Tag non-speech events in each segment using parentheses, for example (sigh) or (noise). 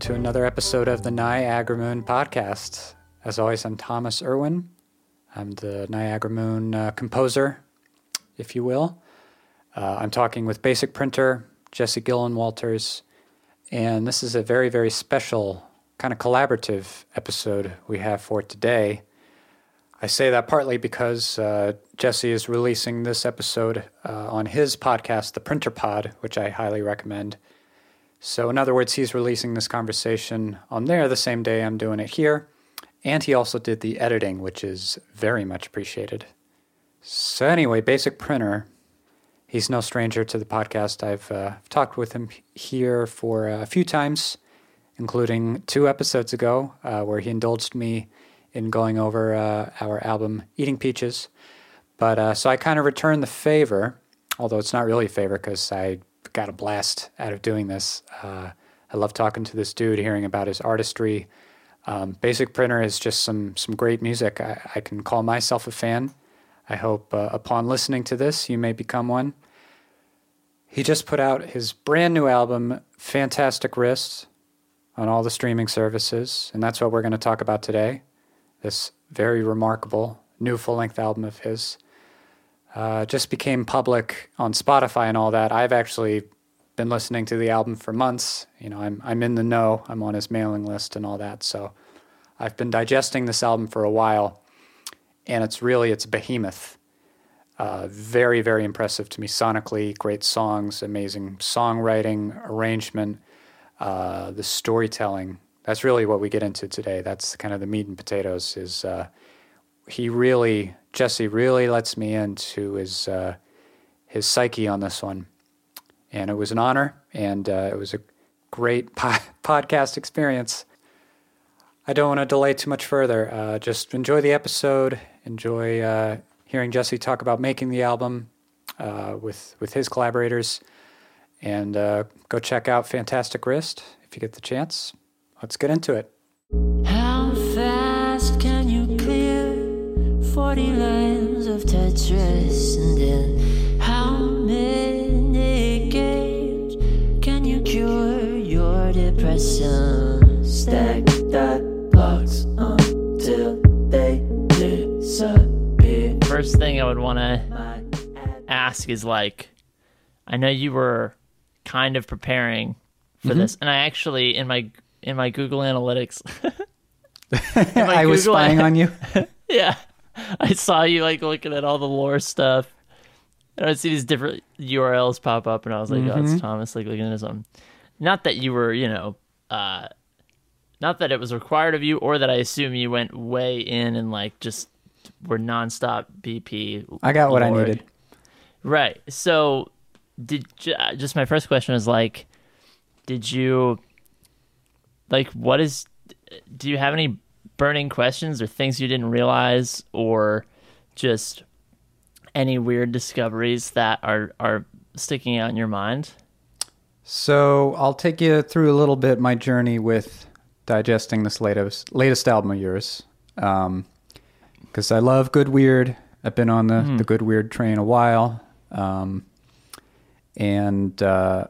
to another episode of the Niagara Moon podcast. As always, I'm Thomas Irwin. I'm the Niagara Moon uh, composer, if you will. Uh, I'm talking with Basic Printer, Jesse Gillenwalters, and this is a very, very special kind of collaborative episode we have for today. I say that partly because uh, Jesse is releasing this episode uh, on his podcast, The Printer Pod, which I highly recommend. So, in other words, he's releasing this conversation on there the same day I'm doing it here. And he also did the editing, which is very much appreciated. So, anyway, Basic Printer. He's no stranger to the podcast. I've uh, talked with him here for a few times, including two episodes ago, uh, where he indulged me in going over uh, our album Eating Peaches. But uh, so I kind of returned the favor, although it's not really a favor because I got a blast out of doing this. Uh, I love talking to this dude, hearing about his artistry. Um, Basic Printer is just some some great music. I, I can call myself a fan. I hope uh, upon listening to this, you may become one. He just put out his brand new album, Fantastic Wrist, on all the streaming services, and that's what we're going to talk about today this very remarkable new full length album of his. Uh, just became public on Spotify and all that. I've actually been listening to the album for months. You know, I'm I'm in the know. I'm on his mailing list and all that. So I've been digesting this album for a while, and it's really it's behemoth. Uh, very very impressive to me sonically. Great songs, amazing songwriting, arrangement, uh, the storytelling that's really what we get into today. That's kind of the meat and potatoes. Is uh, he really Jesse really lets me into his uh, his psyche on this one, and it was an honor, and uh, it was a great (laughs) po- podcast experience. I don't want to delay too much further. Uh, just enjoy the episode. Enjoy uh, hearing Jesse talk about making the album uh, with with his collaborators, and go check out Fantastic Wrist if you get the chance. Let's get into it. 40 lines of Tetris? And in how many games can you cure your depression? Stack that blocks until they disappear. First thing I would want to ask is like, I know you were kind of preparing for mm-hmm. this, and I actually in my in my Google Analytics. (laughs) my (laughs) I Google was spying on you. (laughs) yeah, (laughs) I saw you like looking at all the lore stuff. And I see these different URLs pop up, and I was like, mm-hmm. "Oh, it's mm-hmm. Thomas!" Like looking at some. Not that you were, you know, uh, not that it was required of you, or that I assume you went way in and like just were nonstop BP. I got what I needed. Right. So, did just my first question is like, did you like what is do you have any burning questions or things you didn't realize or just any weird discoveries that are are sticking out in your mind? So I'll take you through a little bit my journey with digesting this latest latest album of yours, because um, I love good weird. I've been on the mm. the good weird train a while, um, and uh,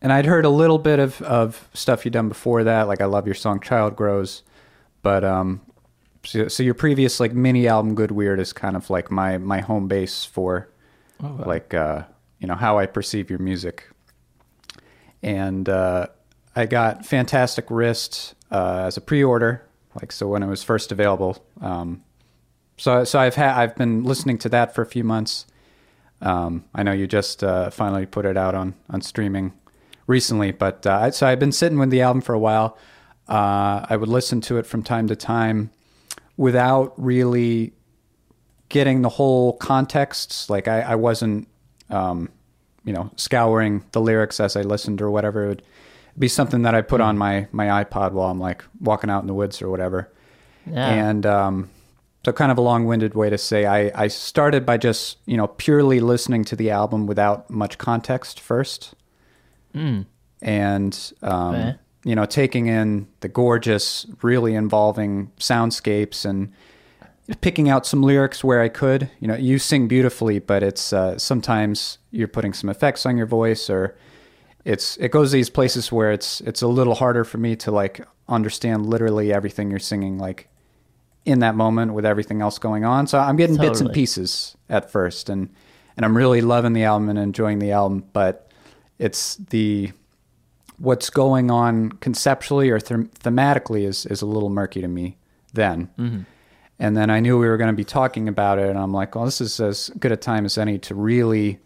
and I'd heard a little bit of, of stuff you'd done before that. Like I love your song "Child Grows," but um, so, so your previous like mini album "Good Weird" is kind of like my my home base for oh, wow. like uh, you know how I perceive your music. And uh, I got "Fantastic Wrist" uh, as a pre-order, like so when it was first available. Um, so so I've had I've been listening to that for a few months. Um, I know you just uh, finally put it out on on streaming recently, but uh, so I've been sitting with the album for a while. Uh, I would listen to it from time to time without really getting the whole context. Like I, I wasn't, um, you know, scouring the lyrics as I listened or whatever. It would be something that I put on my my iPod while I'm like walking out in the woods or whatever. Yeah. And um, so, kind of a long-winded way to say, I, I started by just you know purely listening to the album without much context first mm. and um, okay. You know taking in the gorgeous, really involving soundscapes and picking out some lyrics where I could. You know, you sing beautifully, but it's uh, sometimes you're putting some effects on your voice or it's it goes these places where it's it's a little harder for me to like understand literally everything you're singing like in that moment with everything else going on. So I'm getting bits and pieces at first, and and I'm really loving the album and enjoying the album. But it's the what's going on conceptually or them thematically is is a little murky to me then. Mm-hmm. And then I knew we were going to be talking about it, and I'm like, well, this is as good a time as any to really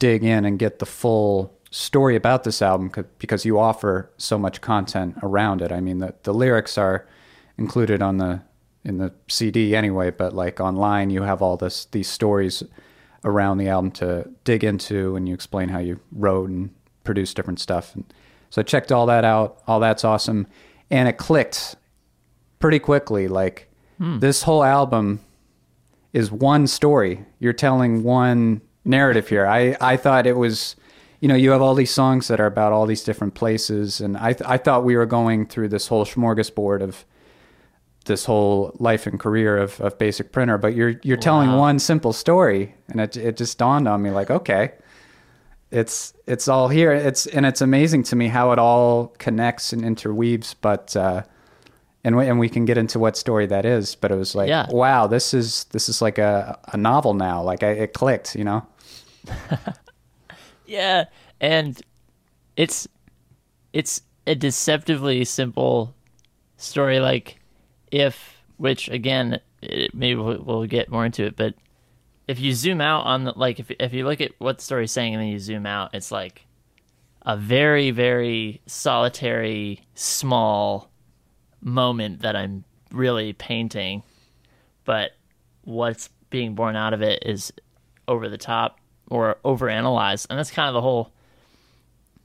dig in and get the full story about this album c- because you offer so much content around it. I mean, the, the lyrics are included on the in the CD anyway, but like online, you have all this these stories around the album to dig into, and you explain how you wrote and produced different stuff. And so I checked all that out. All that's awesome, and it clicked pretty quickly. Like hmm. this whole album is one story. You're telling one narrative here. I, I thought it was, you know, you have all these songs that are about all these different places, and I th- I thought we were going through this whole smorgasbord of this whole life and career of, of Basic Printer, but you're you're telling Wow. one simple story, and it it just dawned on me like, okay, it's it's all here. It's and it's amazing to me how it all connects and interweaves, but. uh and we, and we can get into what story that is, but it was like, Yeah. wow, this is this is like a, a novel now. Like I, it clicked, you know. (laughs) Yeah, and it's it's a deceptively simple story. Like if, which again, it, maybe we'll, we'll get more into it, but if you zoom out on the like, if if you look at what the story's saying and then you zoom out, it's like a very very solitary small moment that I'm really painting, but what's being born out of it is over the top or overanalyzed, and that's kind of the whole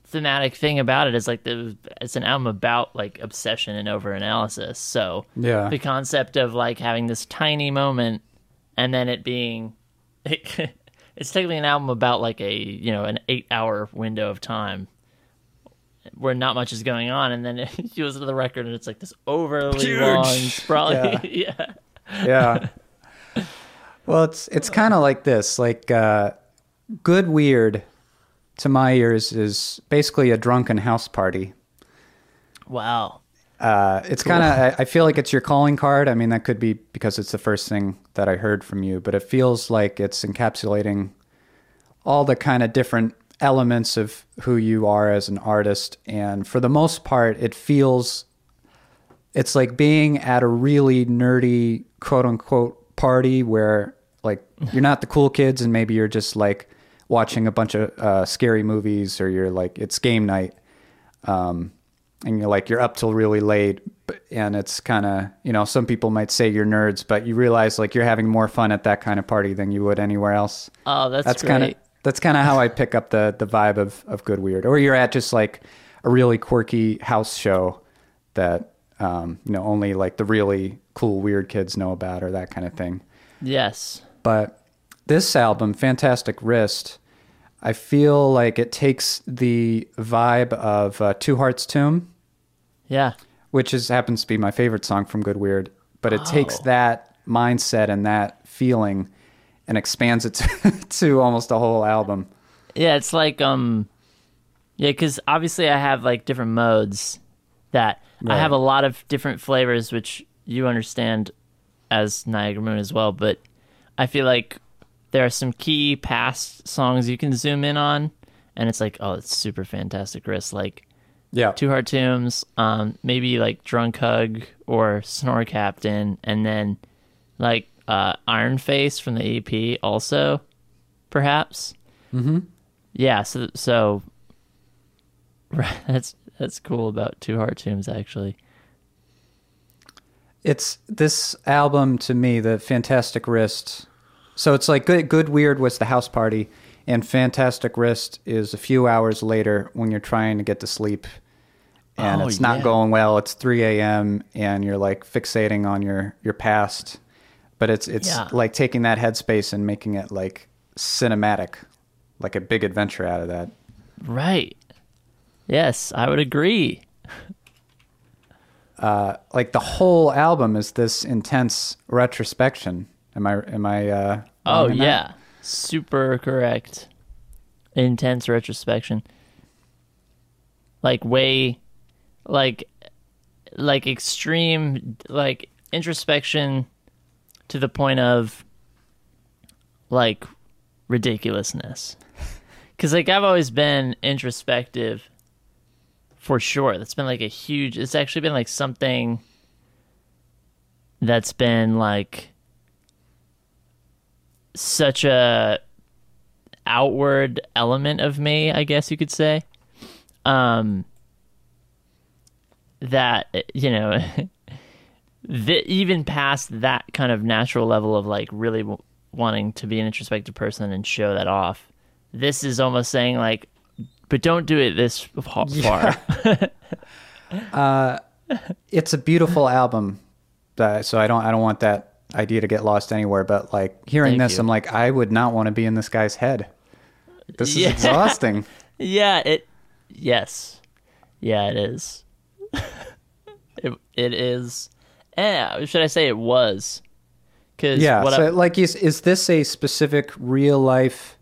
thematic thing about it is like the it's an album about like obsession and overanalysis. So Yeah. the concept of like having this tiny moment and then it being (laughs) it's technically an album about like a you know an eight hour window of time where not much is going on and then (laughs) you listen to the record and it's like this overly Huge. long sprawling (laughs) yeah. yeah. Well, it's it's kind of like this. Like uh, good weird, to my ears, is basically a drunken house party. wow Uh, it's kind of. I, I feel like it's your calling card. I mean, that could be because it's the first thing that I heard from you, but it feels like it's encapsulating all the kind of different elements of who you are as an artist, and for the most part, it feels. It's like being at a really nerdy quote unquote party where like (laughs) you're not the cool kids and maybe you're just like watching a bunch of uh, scary movies or you're like it's game night um, and you're like you're up till really late and it's kind of you know some people might say you're nerds but you realize like you're having more fun at that kind of party than you would anywhere else. Oh that's, that's kind of that's kind of how i pick up the the vibe of of good weird. Or you're at just like a really quirky house show that um, you know only like the really cool weird kids know about or that kind of thing. Yes. But this album, Fantastic Wrist, I feel like it takes the vibe of uh, Two Hearts Tomb, yeah which is happens to be my favorite song from Good Weird, but it takes Oh. that mindset and that feeling and expands it (laughs) to, to almost a whole album. Yeah, it's like um, yeah, because obviously I have like different modes that I have a lot of different flavors, which you understand as Niagara Moon as well. But I feel like there are some key past songs you can zoom in on, and it's like, oh, it's super fantastic wrist, like Yeah. Two Heart Tombs, um, maybe like Drunk Hug or Snore Captain, and then like uh, Iron Face from the EP also, perhaps. Mm-hmm. Yeah, so so (laughs) that's that's cool about Two Heart Tombs actually. It's this album to me, the Fantastic Wrist. So it's like Good, Good Weird was the house party, and Fantastic Wrist is a few hours later when you're trying to get to sleep, and Oh, it's not yeah. going well. It's 3 a.m. and you're like fixating on your your past, but it's it's Yeah. like taking that headspace and making it like cinematic, like a big adventure out of that. Right. Yes, I would agree. Uh, like the whole album is this intense retrospection. Am I am I? Uh, Oh in that? yeah, super correct. Intense retrospection. like way like like extreme like introspection to the point of like ridiculousness (laughs) because like i've always been introspective for sure that's been like a huge it's actually been like something that's been like such a outward element of me i guess you could say um that you know (laughs) th- even past that kind of natural level of like really w- wanting to be an introspective person and show that off this is almost saying like but don't do it this fa- (laughs) far (laughs) it's a beautiful album. Uh, so I don't I don't want that idea to get lost anywhere. But like hearing Thank this, you. I'm like, I would not want to be in this guy's head. This is Yeah. exhausting. (laughs) yeah it yes yeah it is (laughs) it, it is eh, should i say it was because yeah. what so I, like, is is this a specific real life?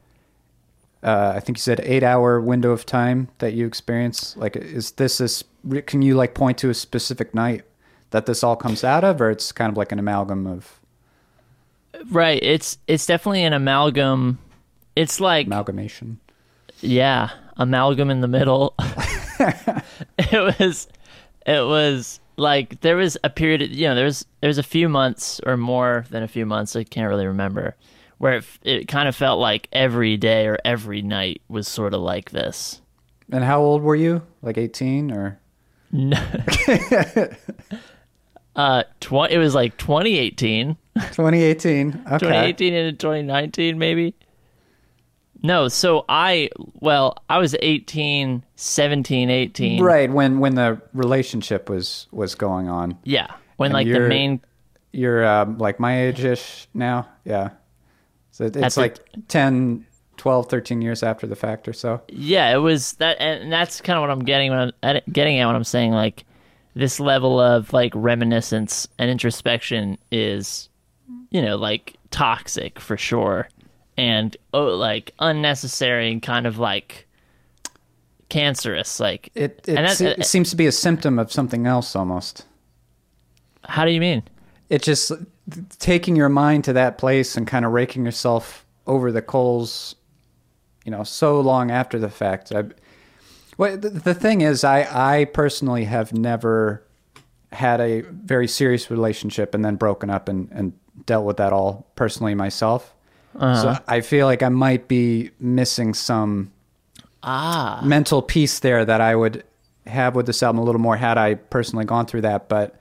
Uh, I think you said eight hour window of time that you experience. Like, is this a? Can you like point to a specific night that this all comes out of, or it's kind of like an amalgam of right it's it's definitely an amalgam it's like amalgamation? Yeah, amalgam in the middle. (laughs) it was, it was like there was a period. You know, there was there was a few months or more than a few months. I can't really remember where it it kind of felt like every day or every night was sort of like this. And how old were you? Like 18 or? No. (laughs) Uh, tw- it was like 2018, 2018. Okay. 2018 into 2019 maybe. No, so I well, I was 18, 17, 18. Right when when the relationship was was going on. Yeah. When And like the main You're um, like my age ish now. Yeah. So At it's the- like 10, 12, 13 years after the fact or so. Yeah, it was that, and that's kind of what I'm getting when I'm getting at when I'm saying like this level of like reminiscence and introspection is, you know, like toxic for sure, and oh, like unnecessary and kind of like cancerous. Like, It it, that- se- it seems to be a symptom of something else almost. how do you mean? It's just taking your mind to that place and kind of raking yourself over the coals, you know, so long after the fact. I, well, the, the thing is, I, I personally have never had a very serious relationship and then broken up and, and dealt with that all personally myself. So I feel like I might be missing some Ah, mental piece there that I would have with this album a little more had I personally gone through that. But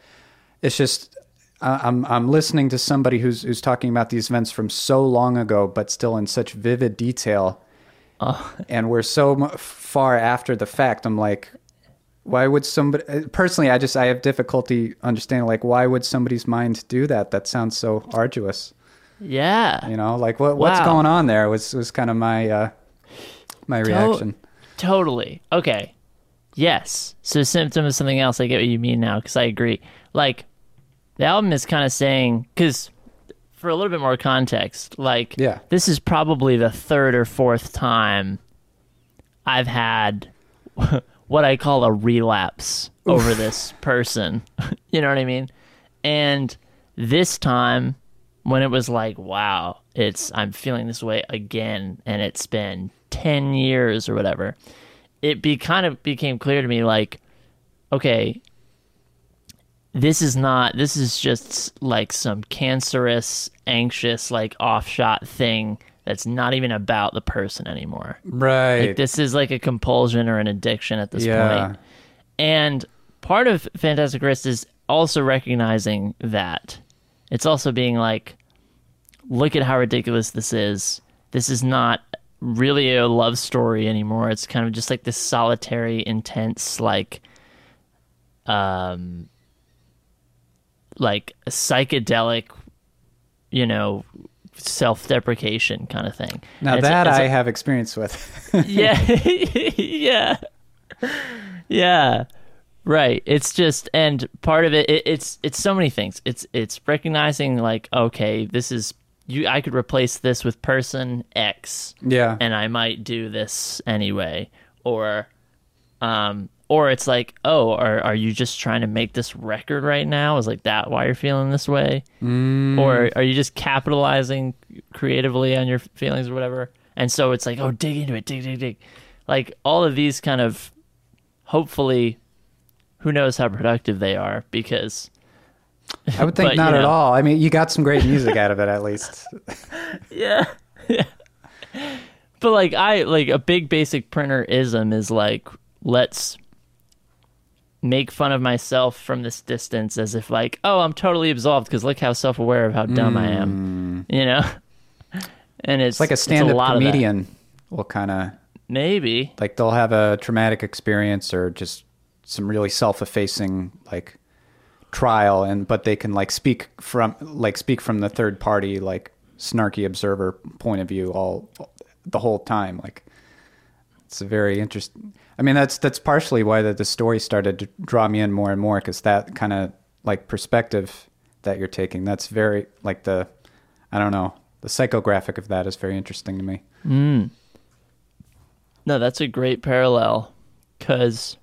it's just I'm I'm listening to somebody who's who's talking about these events from so long ago, but still in such vivid detail, and we're so far after the fact. I'm like, why would somebody? uh, Personally, I just I have difficulty understanding like why would somebody's mind do that? That sounds so arduous. yeah, You know, like what what's Wow. going on there was was kind of my uh, my reaction. Totally. Okay. Yes. So symptom is something else. I get what you mean now because I agree. Like the album is kind of saying because for a little bit more context, like Yeah. this is probably the third or fourth time I've had what I call a relapse over this person. (laughs) you know what I mean? And this time when it was like, wow, it's I'm feeling this way again and it's been 10 years or whatever. It be kind of became clear to me like okay, this is not this is just like some cancerous, anxious like offshot thing that's not even about the person anymore. Right. Like this is like a compulsion or an addiction at this Yeah. point. And part of Fantastic Wrist is also recognizing that. It's also being like, look at how ridiculous this is. This is not really a love story anymore. It's kind of just like this solitary, intense, like, um, like a psychedelic, you know, self-deprecation kind of thing. Now And it's that it's a- I have experience with. (laughs) yeah (laughs) yeah yeah right it's just and part of it, it it's it's so many things it's it's recognizing like okay this is you i could replace this with person x yeah. and i might do this anyway or um or it's like, oh, are are you just trying to make this record right now? Is like that why you're feeling this way, Mm. or are you just capitalizing creatively on your feelings or whatever? And so it's like, oh, dig into it, dig, dig, dig. Like all of these kind of, hopefully, who knows how productive they are because I would think (laughs) But, not you at all. I mean, you got some great music out of it, at (laughs) least. Yeah. Yeah. (laughs) But like I like a big basic printer ism is like let's make fun of myself from this distance as if like oh I'm totally absolved because look how self aware of how dumb I am mm. you know? (laughs) And it's It's like a stand-up lot comedian will kind of maybe. Like they'll have a traumatic experience or just some really self-effacing like trial and but they can like speak from like speak from the third party like snarky observer point of view all the whole time. Like it's a very interesting i mean that's that's partially why the, the story started to draw me in more and more because that kind of like perspective that you're taking that's very like the i don't know the psychographic of that is very interesting to me No, that's a great parallel because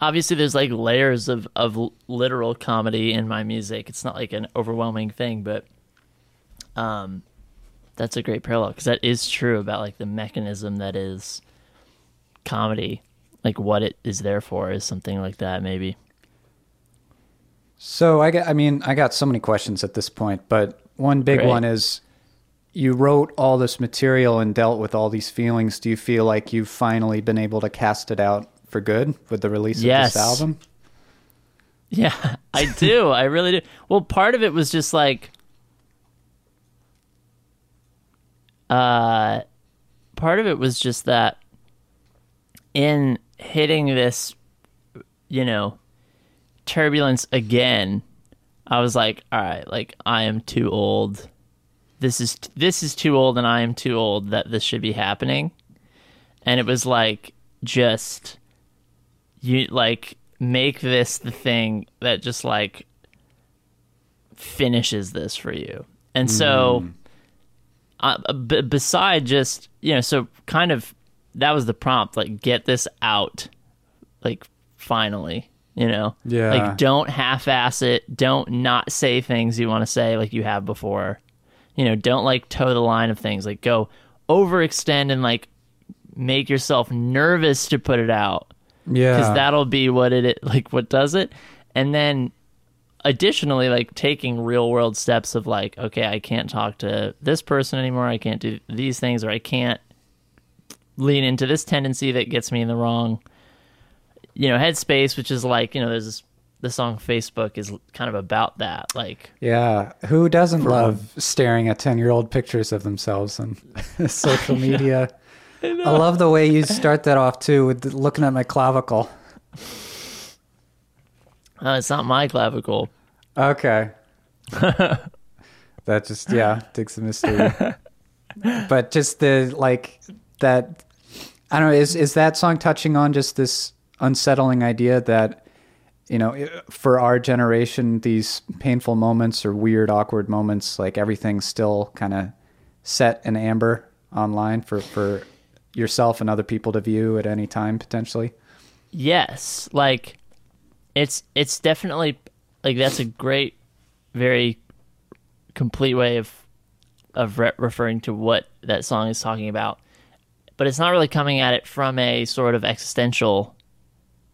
obviously there's like layers of, of literal comedy in my music. It's not like an overwhelming thing, but um, that's a great parallel because that is true about like the mechanism that is comedy. Like what it is there for is something like that, maybe. So I got, I mean, I got so many questions at this point, but one big Great. one is you wrote all this material and dealt with all these feelings. Do you feel like you've finally been able to cast it out for good with the release Yes. of this album? Yeah, (laughs) I do. I really do. Well, part of it was just like uh part of it was just that in hitting this you know turbulence again, I was like, all right, like I am too old. This is this is too old and I am too old that this should be happening. And it was like just you like make this the thing that just like finishes this for you and so uh, b- beside just you know so kind of that was the prompt like get this out like finally you know? Yeah. like don't half-ass it. Don't not say things you want to say like you have before. You know don't like toe the line of things. Like go overextend and like make yourself nervous to put it out. Yeah. because that'll be what it like what does it. And then additionally like taking real world steps of like okay i can't talk to this person anymore. I can't do these things or i can't lean into this tendency that gets me in the wrong you know headspace which is like you know there's this the song facebook is kind of about that like yeah. Who doesn't love staring at 10 year old pictures of themselves on (laughs) social (laughs) media? I, love the way you start that off too with looking at my clavicle. uh, it's not my clavicle Okay. (laughs) that just yeah takes the mystery. but just the like that I don't know is is that song touching on just this unsettling idea that you know for our generation these painful moments or weird awkward moments like everything's still kind of set in amber online for for yourself and other people to view at any time potentially. Yes, like it's it's definitely like that's a great, very complete way of of re- referring to what that song is talking about. But it's not really coming at it from a sort of existential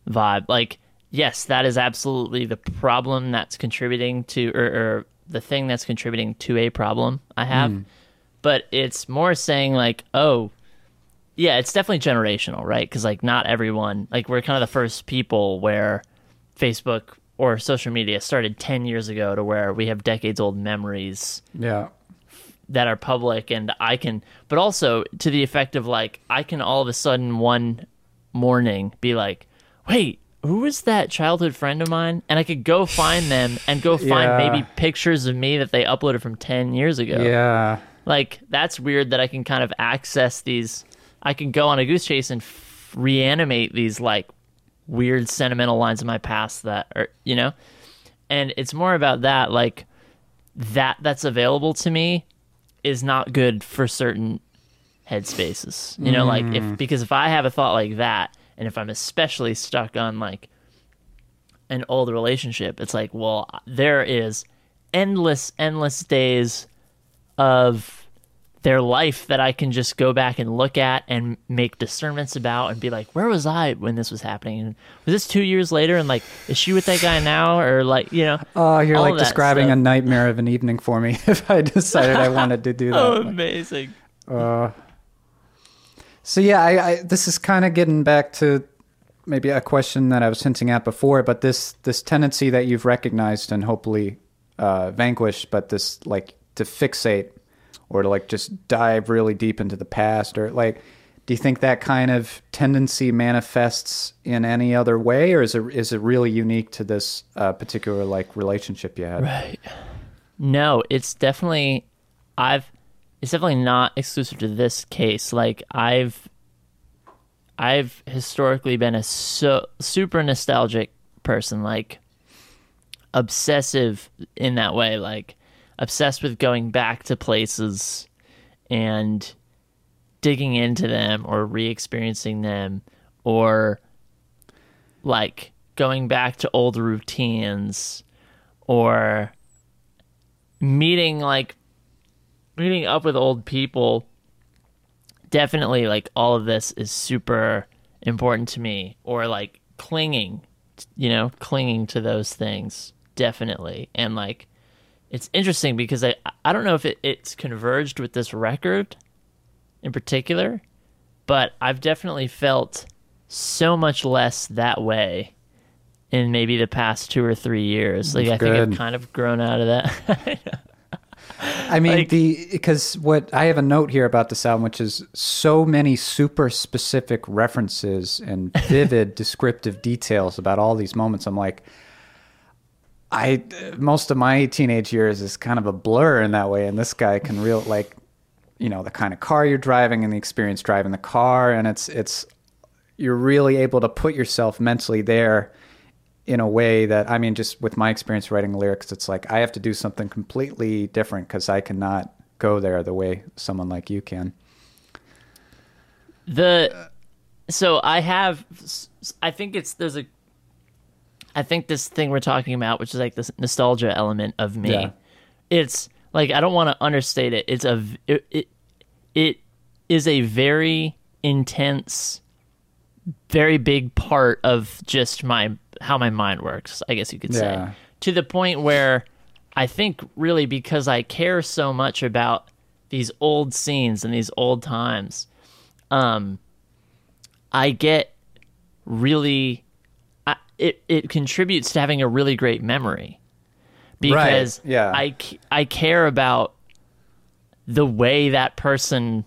vibe. Like, yes, that is absolutely the problem that's contributing to, or, or the thing that's contributing to a problem I have. Hmm. But it's more saying like, oh, yeah, it's definitely generational, right? Because like not everyone, like we're kind of the first people where Facebook or social media started 10 years ago to where we have decades old memories Yeah. That are public and I can but also to the effect of like I can all of a sudden one morning be like, "Wait, who is that childhood friend of mine?" And I could go find them and go find Yeah. maybe pictures of me that they uploaded from 10 years ago. Yeah. Like that's weird that I can kind of access these. I can go on a goose chase and f- reanimate these like weird sentimental lines of my past that are you know, and it's more about that like that that's available to me is not good for certain headspaces. You know, like if mm. because if I have a thought like that and if I'm especially stuck on like an old relationship, it's like, well, there is endless, endless days of their life that I can just go back and look at and make discernments about and be like, where was I when this was happening? And was this two years later? And like, is she with that guy now? Or like, you know? Oh, you're like describing stuff. a nightmare of an evening for me (laughs) if I decided I wanted to do (laughs) that. Oh, amazing. Uh, so yeah, I, I this is kind of getting back to maybe a question that I was hinting at before, but this this tendency that you've recognized and hopefully uh, vanquished, but this like to fixate or to like just dive really deep into the past, or like, do you think that kind of tendency manifests in any other way, or is it is it really unique to this uh, particular like relationship you had? Right. No, it's definitely I've it's definitely not exclusive to this case. Like I've I've historically been a so super nostalgic person, like obsessive in that way, like obsessed with going back to places and digging into them or re-experiencing them or like going back to old routines or meeting like meeting up with old people. Definitely like all of this is super important to me or like clinging you know clinging to those things. Definitely. And like it's interesting because i i don't know if it, it's converged with this record in particular but i've definitely felt so much less that way in maybe the past two or three years. Like That's i think i've kind of grown out of that. (laughs) I mean, Like- the because what I have a note here about this album, which is so many super specific references and vivid (laughs) descriptive details about all these moments. I'm like, I most of my teenage years is kind of a blur in that way, and this guy can real like, you know, the kind of car you're driving and the experience driving the car, and it's it's you're really able to put yourself mentally there in a way that I mean, just with my experience writing lyrics, it's like I have to do something completely different because I cannot go there the way someone like you can. the so i have i think it's there's a i think this thing we're talking about which is like this nostalgia element of me Yeah. it's like i don't want to understate it it's a it, it it is a very intense very big part of just my how my mind works i guess you could Yeah. say to the point where i think really because i care so much about these old scenes and these old times um i get really it it contributes to having a really great memory because yeah. I, I care about the way that person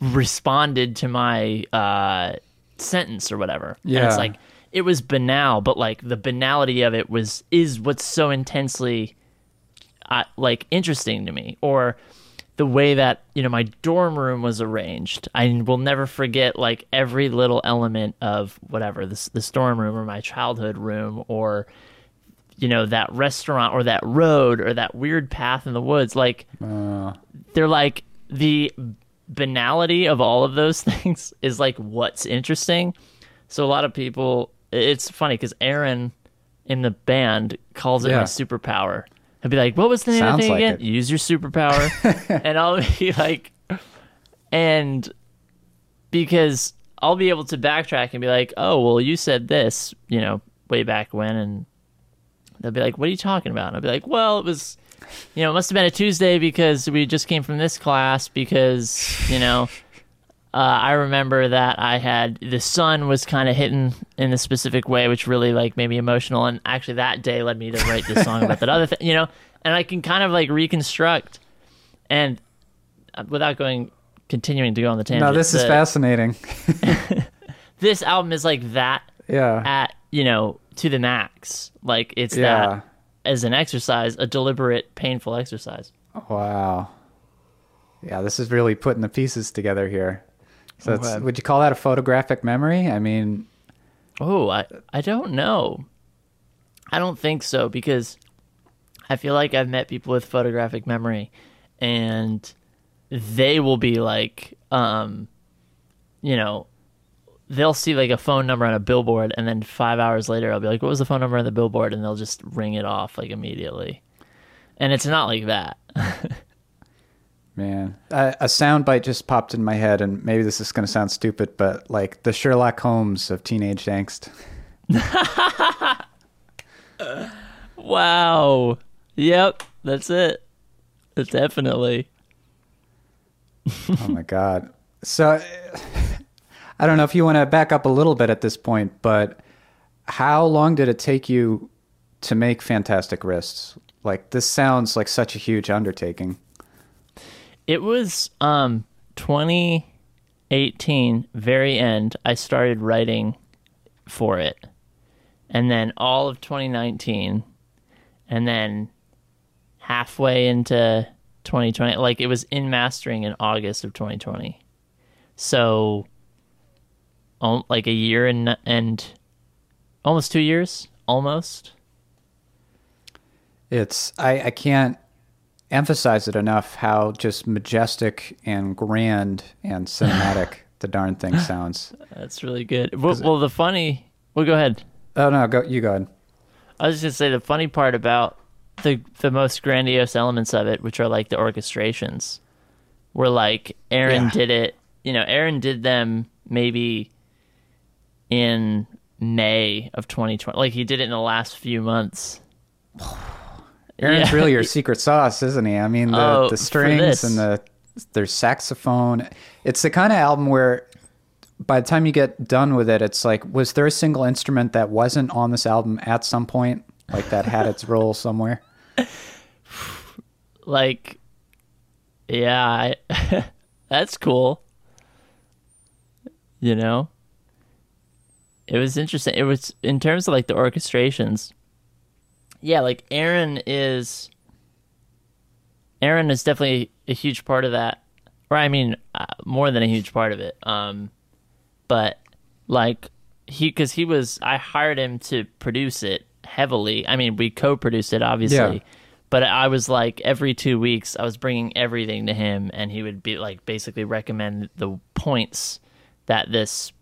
responded to my uh, sentence or whatever. And it's like it was banal, but like the banality of it was is what's so intensely uh, like interesting to me. Or the way that you know my dorm room was arranged. I will never forget like every little element of whatever this this dorm room or my childhood room or you know that restaurant or that road or that weird path in the woods like uh. they're like the banality of all of those (laughs) things is like what's interesting so a lot of people it's funny because aaron in the band calls it Yeah. my superpower i'd be like what was the name of the thing like again it. use your superpower (laughs) and i'll be like and because I'll be able to backtrack and be like, "Oh, well, you said this, you know, way back when," and they'll be like, "What are you talking about?" And I'll be like, "Well, it was, you know, it must have been a Tuesday because we just came from this class because, you know." Uh, I remember that I had the sun was kind of hitting in a specific way, which really like made me emotional. And actually, that day led me to write this song about that other thing, you know. And I can kind of like reconstruct, and uh, without going continuing to go on the tangent. No, this is fascinating. (laughs) (laughs) This album is like that Yeah. at you know to the max. Like it's Yeah. that as an exercise, a deliberate, painful exercise. Wow. Yeah, this is really putting the pieces together here. So it's, Okay. would you call that a photographic memory? I mean, Oh, I I don't know. I don't think so because I feel like I've met people with photographic memory and they will be like um you know they'll see like a phone number on a billboard, and then five hours later, I'll be like, "What was the phone number on the billboard?" And they'll just ring it off like immediately. And it's not like that. (laughs) Man, a, a soundbite just popped in my head, and maybe this is going to sound stupid, but like the Sherlock Holmes of teenage angst. (laughs) wow. Yep, that's it. It's definitely. oh my god. So (laughs) I don't know if you want to back up a little bit at this point, but how long did it take you to make Fantastic Wrists? Like this sounds like such a huge undertaking. It was um 2018 very end I started writing for it. And then all of 2019 and then halfway into 2020 like it was in mastering in August of 2020. So like a year and and almost 2 years almost. It's I I can't emphasize it enough how just majestic and grand and cinematic (laughs) the darn thing sounds. That's really good. Well, well, the funny. Well, go ahead. Oh no, go you go ahead. I was just gonna say the funny part about the the most grandiose elements of it, which are like the orchestrations, were like Aaron Yeah. did it. You know, Aaron did them maybe in May of 2020. Like he did it in the last few months. (sighs) (sighs) (sighs) Aaron's Yeah. really your (laughs) secret sauce, isn't he? I mean, the, Oh, the strings and the there's saxophone. It's the kind of album where by the time you get done with it, it's like, was there a single instrument that wasn't on this album at some point, like that had its role somewhere? (laughs) Like, yeah, I, (laughs) that's cool. You know, it was interesting. It was in terms of like the orchestrations. Yeah, like Aaron is. Aaron is definitely a huge part of that, or I mean, uh, more than a huge part of it. Um, but like he, because he was, I hired him to produce it heavily. I mean, we co-produced it, obviously Yeah. but I was like every two weeks I was bringing everything to him and he would be like basically recommend the points that this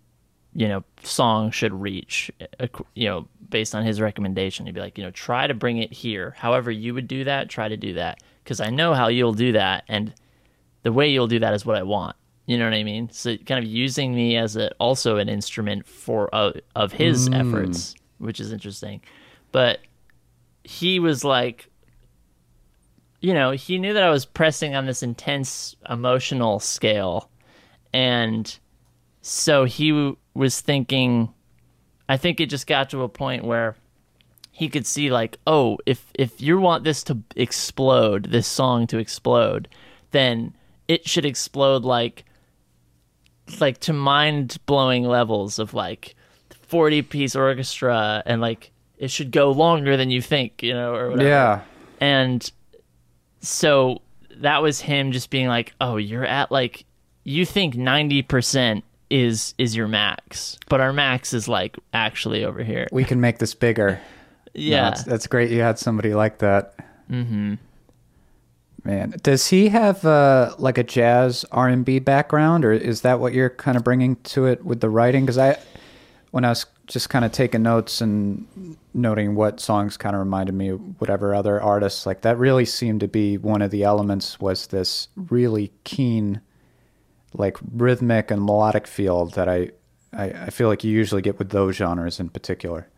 you know song should reach uh, you know based on his recommendation. He'd be like you know try to bring it here. However you would do that try to do that. Because I know how you'll do that and the way you'll do that is what I want. You know what I mean? So kind of using me as a also an instrument for uh, of his efforts which is interesting. But he was like you know, he knew that I was pressing on this intense emotional scale. And so he w- was thinking, I think it just got to a point where he could see like, oh, if if you want this to explode, this song to explode, then it should explode like like to mind blowing levels of like 40 piece orchestra and like it should go longer than you think, you know, or whatever. Yeah. And so that was him just being like, "Oh, you're at like you think 90% is is your max, but our max is like actually over here." We can make this bigger. (laughs) No, Yeah. that's, that's great. You had somebody like that. Mm-hmm. Man, does he have uh, like a jazz R and B background, or is that what you're kind of bringing to it with the writing? Because I, when I was just kind of taking notes and noting what songs kind of reminded me of whatever other artists, like that really seemed to be one of the elements was this really keen, like rhythmic and melodic feel that I, I, I feel like you usually get with those genres in particular.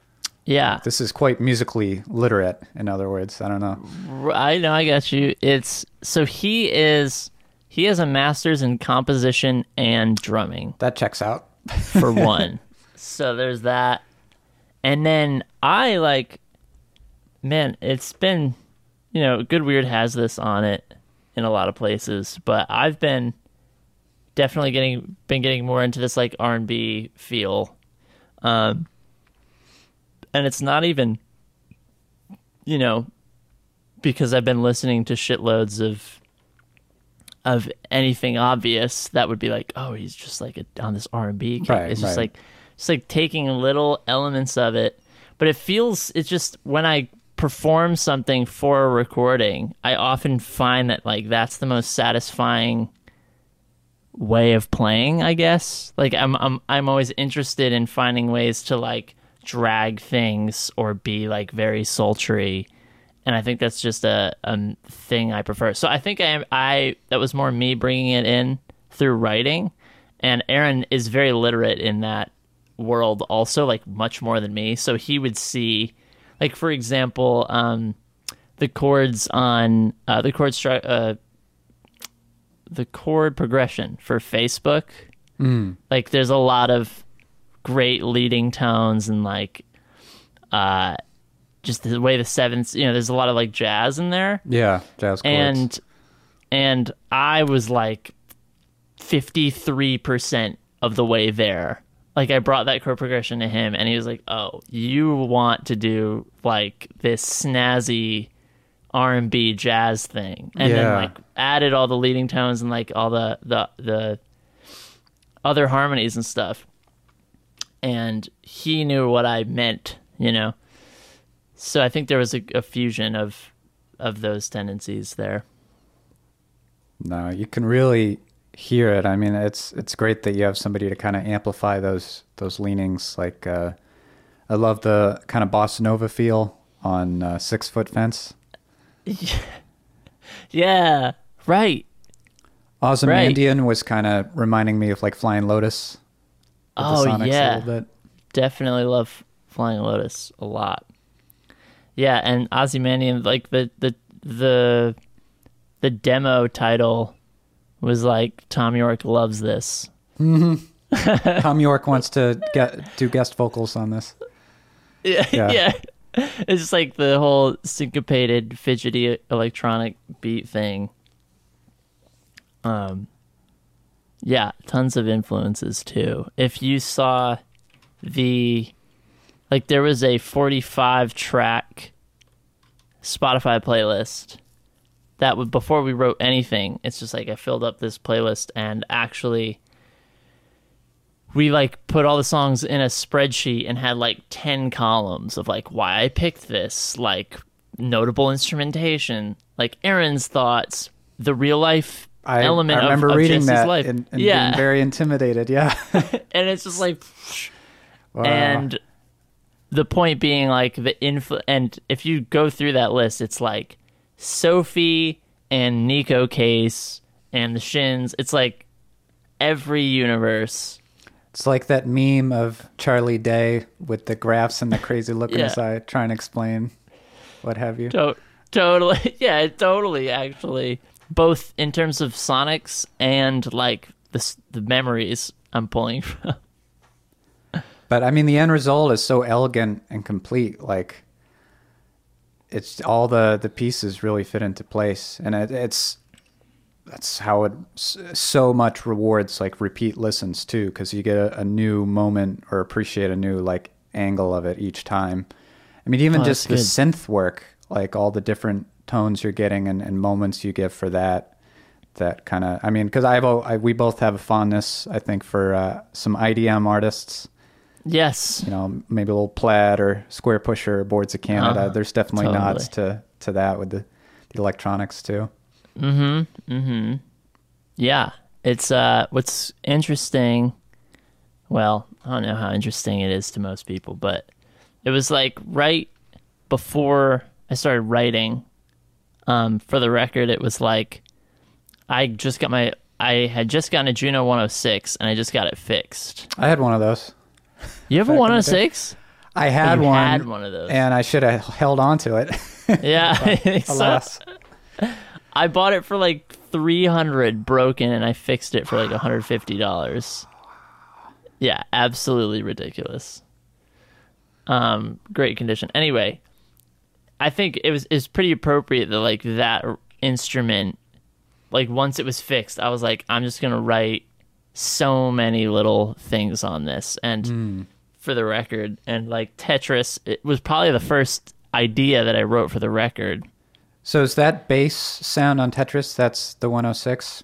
yeah. This is quite musically literate, in other words. I don't know. I know I got you. It's so he is he has a master's in composition and drumming. That checks out. (laughs) for one. (laughs) so there's that. And then I like man, it's been you know, Good Weird has this on it in a lot of places, but I've been definitely getting been getting more into this like R&B feel. Um and it's not even you know because I've been listening to shitloads of of anything obvious that would be like, oh, he's just like a, on this R and B. Right, It's just right. like it's like taking little elements of it, but it feels it's just when I perform something for a recording, I often find that like that's the most satisfying way of playing, I guess. Like I'm I'm I'm always interested in finding ways to like drag things or be like very sultry. And I think that's just a, a thing I prefer. So I think I I that was more me bringing it in through writing, and Aaron is very literate in that world also, like much more than me. So he would see, like for example, um, the chords on uh, the chord stru- uh, the chord progression for Facebook. Like there's a lot of great leading tones and like uh just the way the sevenths you know there's a lot of like jazz in there Yeah, jazz chords. and and I was like 53% of the way there. Like I brought that chord progression to him and he was like, "Oh, you want to do like this snazzy R&B jazz thing." And then like added all the leading tones and like all the the the other harmonies and stuff. And he knew what I meant, you know. So I think there was a, a fusion of of those tendencies there. No, you can really hear it. I mean, it's it's great that you have somebody to kind of amplify those those leanings. Like, uh, I love the kind of bossa nova feel on uh, Six Foot Fence. (laughs) Yeah, right. Ozymandian was kind of reminding me of like Flying Lotus. Oh yeah, a little bit. definitely love Flying Lotus a lot. Yeah, and Ozymandian, like the the the the demo title was like Thom Yorke loves this. Mm-hmm. (laughs) Thom Yorke wants to get do guest vocals on this. (laughs) Yeah, Yeah. yeah. (laughs) It's just like the whole syncopated, fidgety electronic beat thing. Um, yeah, tons of influences too. If you saw the, like, there was a 45 track Spotify playlist that would, before we wrote anything, it's just like I filled up this playlist and actually we like put all the songs in a spreadsheet and had like 10 columns of like why I picked this, like notable instrumentation, like Aaron's thoughts, the real life I, element I remember of, of reading Jesse's that life. and, and yeah. being very intimidated. Yeah. (laughs) and it's just like (laughs) Wow. and the point being like the influ and if you go through that list it's like Sophie and Neko Case and the Shins it's like every universe It's like that meme of Charlie Day with the graphs and the crazy look in his eye, trying to explain what have you. To- totally. (laughs) Yeah, totally. Actually, both in terms of sonics and like the the memories I'm pulling (laughs) from. But I mean, the end result is so elegant and complete. Like, it's all the the pieces really fit into place, and it, it's that's how it so much rewards like repeat listens too, because you get a, a new moment or appreciate a new like angle of it each time. I mean, even Oh, just the that's synth work, like all the different tones you're getting and, and moments you give for that. That kind of, I mean, because I've I, we both have a fondness, I think, for uh, some IDM artists Yes. you know, maybe a little plaid or Squarepusher or boards of Canada. Uh-huh. There's definitely Totally. nods to to that with the, the electronics too. Yeah. It's uh what's interesting well, I don't know how interesting it is to most people, but it was like right before I started writing um for the record it was like I just got my I had just gotten a Juno 106 and I just got it fixed. I had one of those. You have a Back in the 106? I had one, had one of those. and I should have held on to it. Yeah. (laughs) (laughs) So. I bought it for like 300 broken and I fixed it for like (gasps) $150. Yeah, absolutely ridiculous. Um great condition. Anyway, I think it was is pretty appropriate that like that instrument like once it was fixed, I was like I'm just going to write so many little things on this and for the record and like Tetris it was probably the first idea that I wrote for the record. So is that bass sound on Tetris? That's the 106.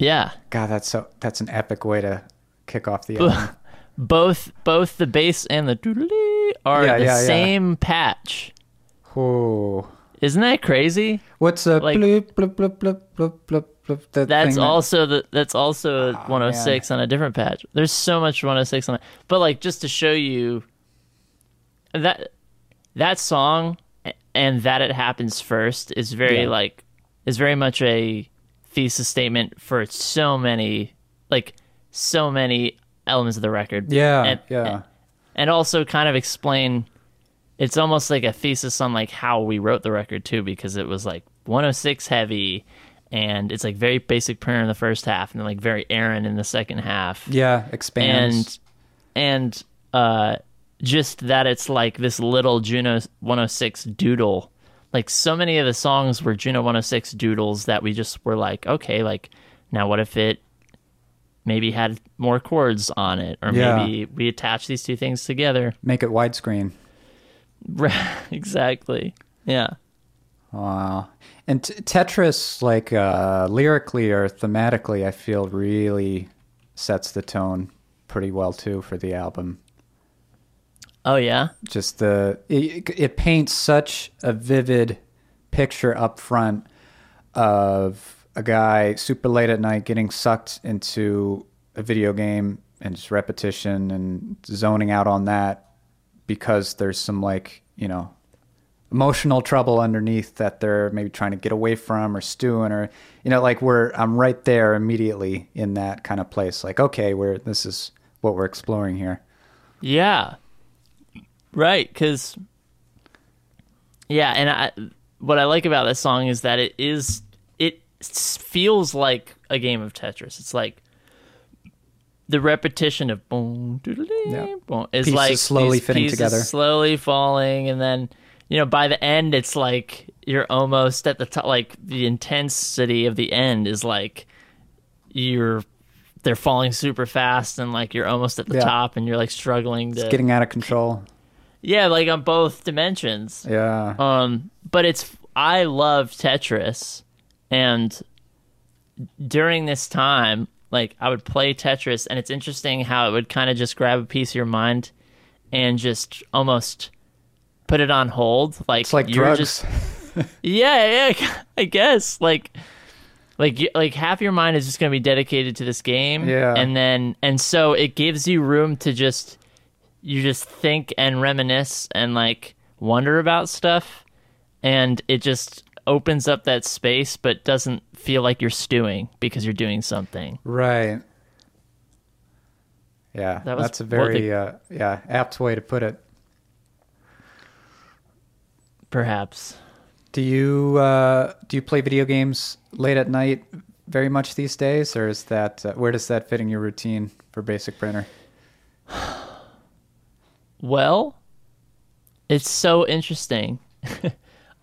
Yeah. God, that's so that's an epic way to kick off the (laughs) album. both both the bass and the doodly are Yeah, the yeah, yeah. same patch. Ooh. Isn't that crazy? What's a Like- bloop, bloop, bloop, bloop, bloop, bloop, bloop, that That's that- also the that's also Oh, 106 on a different patch. There's so much 106 on it. But like just to show you that that song and that it happens first is very Yeah. like is very much a thesis statement for so many like so many elements of the record. Yeah, And- yeah. and also kind of explain it's almost like a thesis on like how we wrote the record too because it was like 106 heavy and it's like very Basic Printer in the first half and then like very Aaron in the second half yeah, expands. and and uh just that it's like this little Juno 106 doodle like so many of the songs were Juno 106 doodles that we just were like okay like now what if it maybe had more chords on it or Yeah. maybe we attach these two things together Make it widescreen. (laughs) exactly yeah Wow. And t- Tetris, like uh, lyrically or thematically, I feel really sets the tone pretty well too for the album. Oh yeah? Just the it, it paints such a vivid picture up front of a guy super late at night getting sucked into a video game and just repetition and zoning out on that because there's some like you know emotional trouble underneath that they're maybe trying to get away from or stewing or you know like we're I'm right there immediately in that kind of place. Like okay we're this is what we're exploring here. Yeah. Right, cuz Yeah, and I what I like about this song is that it is it feels like a game of Tetris. It's like the repetition of boom Yeah. boom is Pieces like slowly fitting together. slowly falling and then you know by the end it's like you're almost at the top like the intensity of the end is like you're they're falling super fast and like you're almost at the Yeah. top and you're like struggling to it's getting out of control yeah like on both dimensions. Yeah. Um but it's i love tetris and during this time like i would play tetris and it's interesting how it would kind of just grab a piece of your mind and just almost put it on hold. Like it's like you're drugs just (laughs) yeah, yeah, (laughs) I guess. Like like like half your mind is just going to be dedicated to this game. Yeah. and then and so it gives you room to just you just think and reminisce and like wonder about stuff and it just opens up that space but doesn't feel like you're stewing because you're doing something. Right. Yeah, That was that's a very the- uh, yeah apt way to put it. Perhaps. Do you uh, do you play video games late at night very much these days, or is that uh, where does that fit in your routine for Basic Printer? (sighs) (sighs) Well, it's so interesting. (laughs)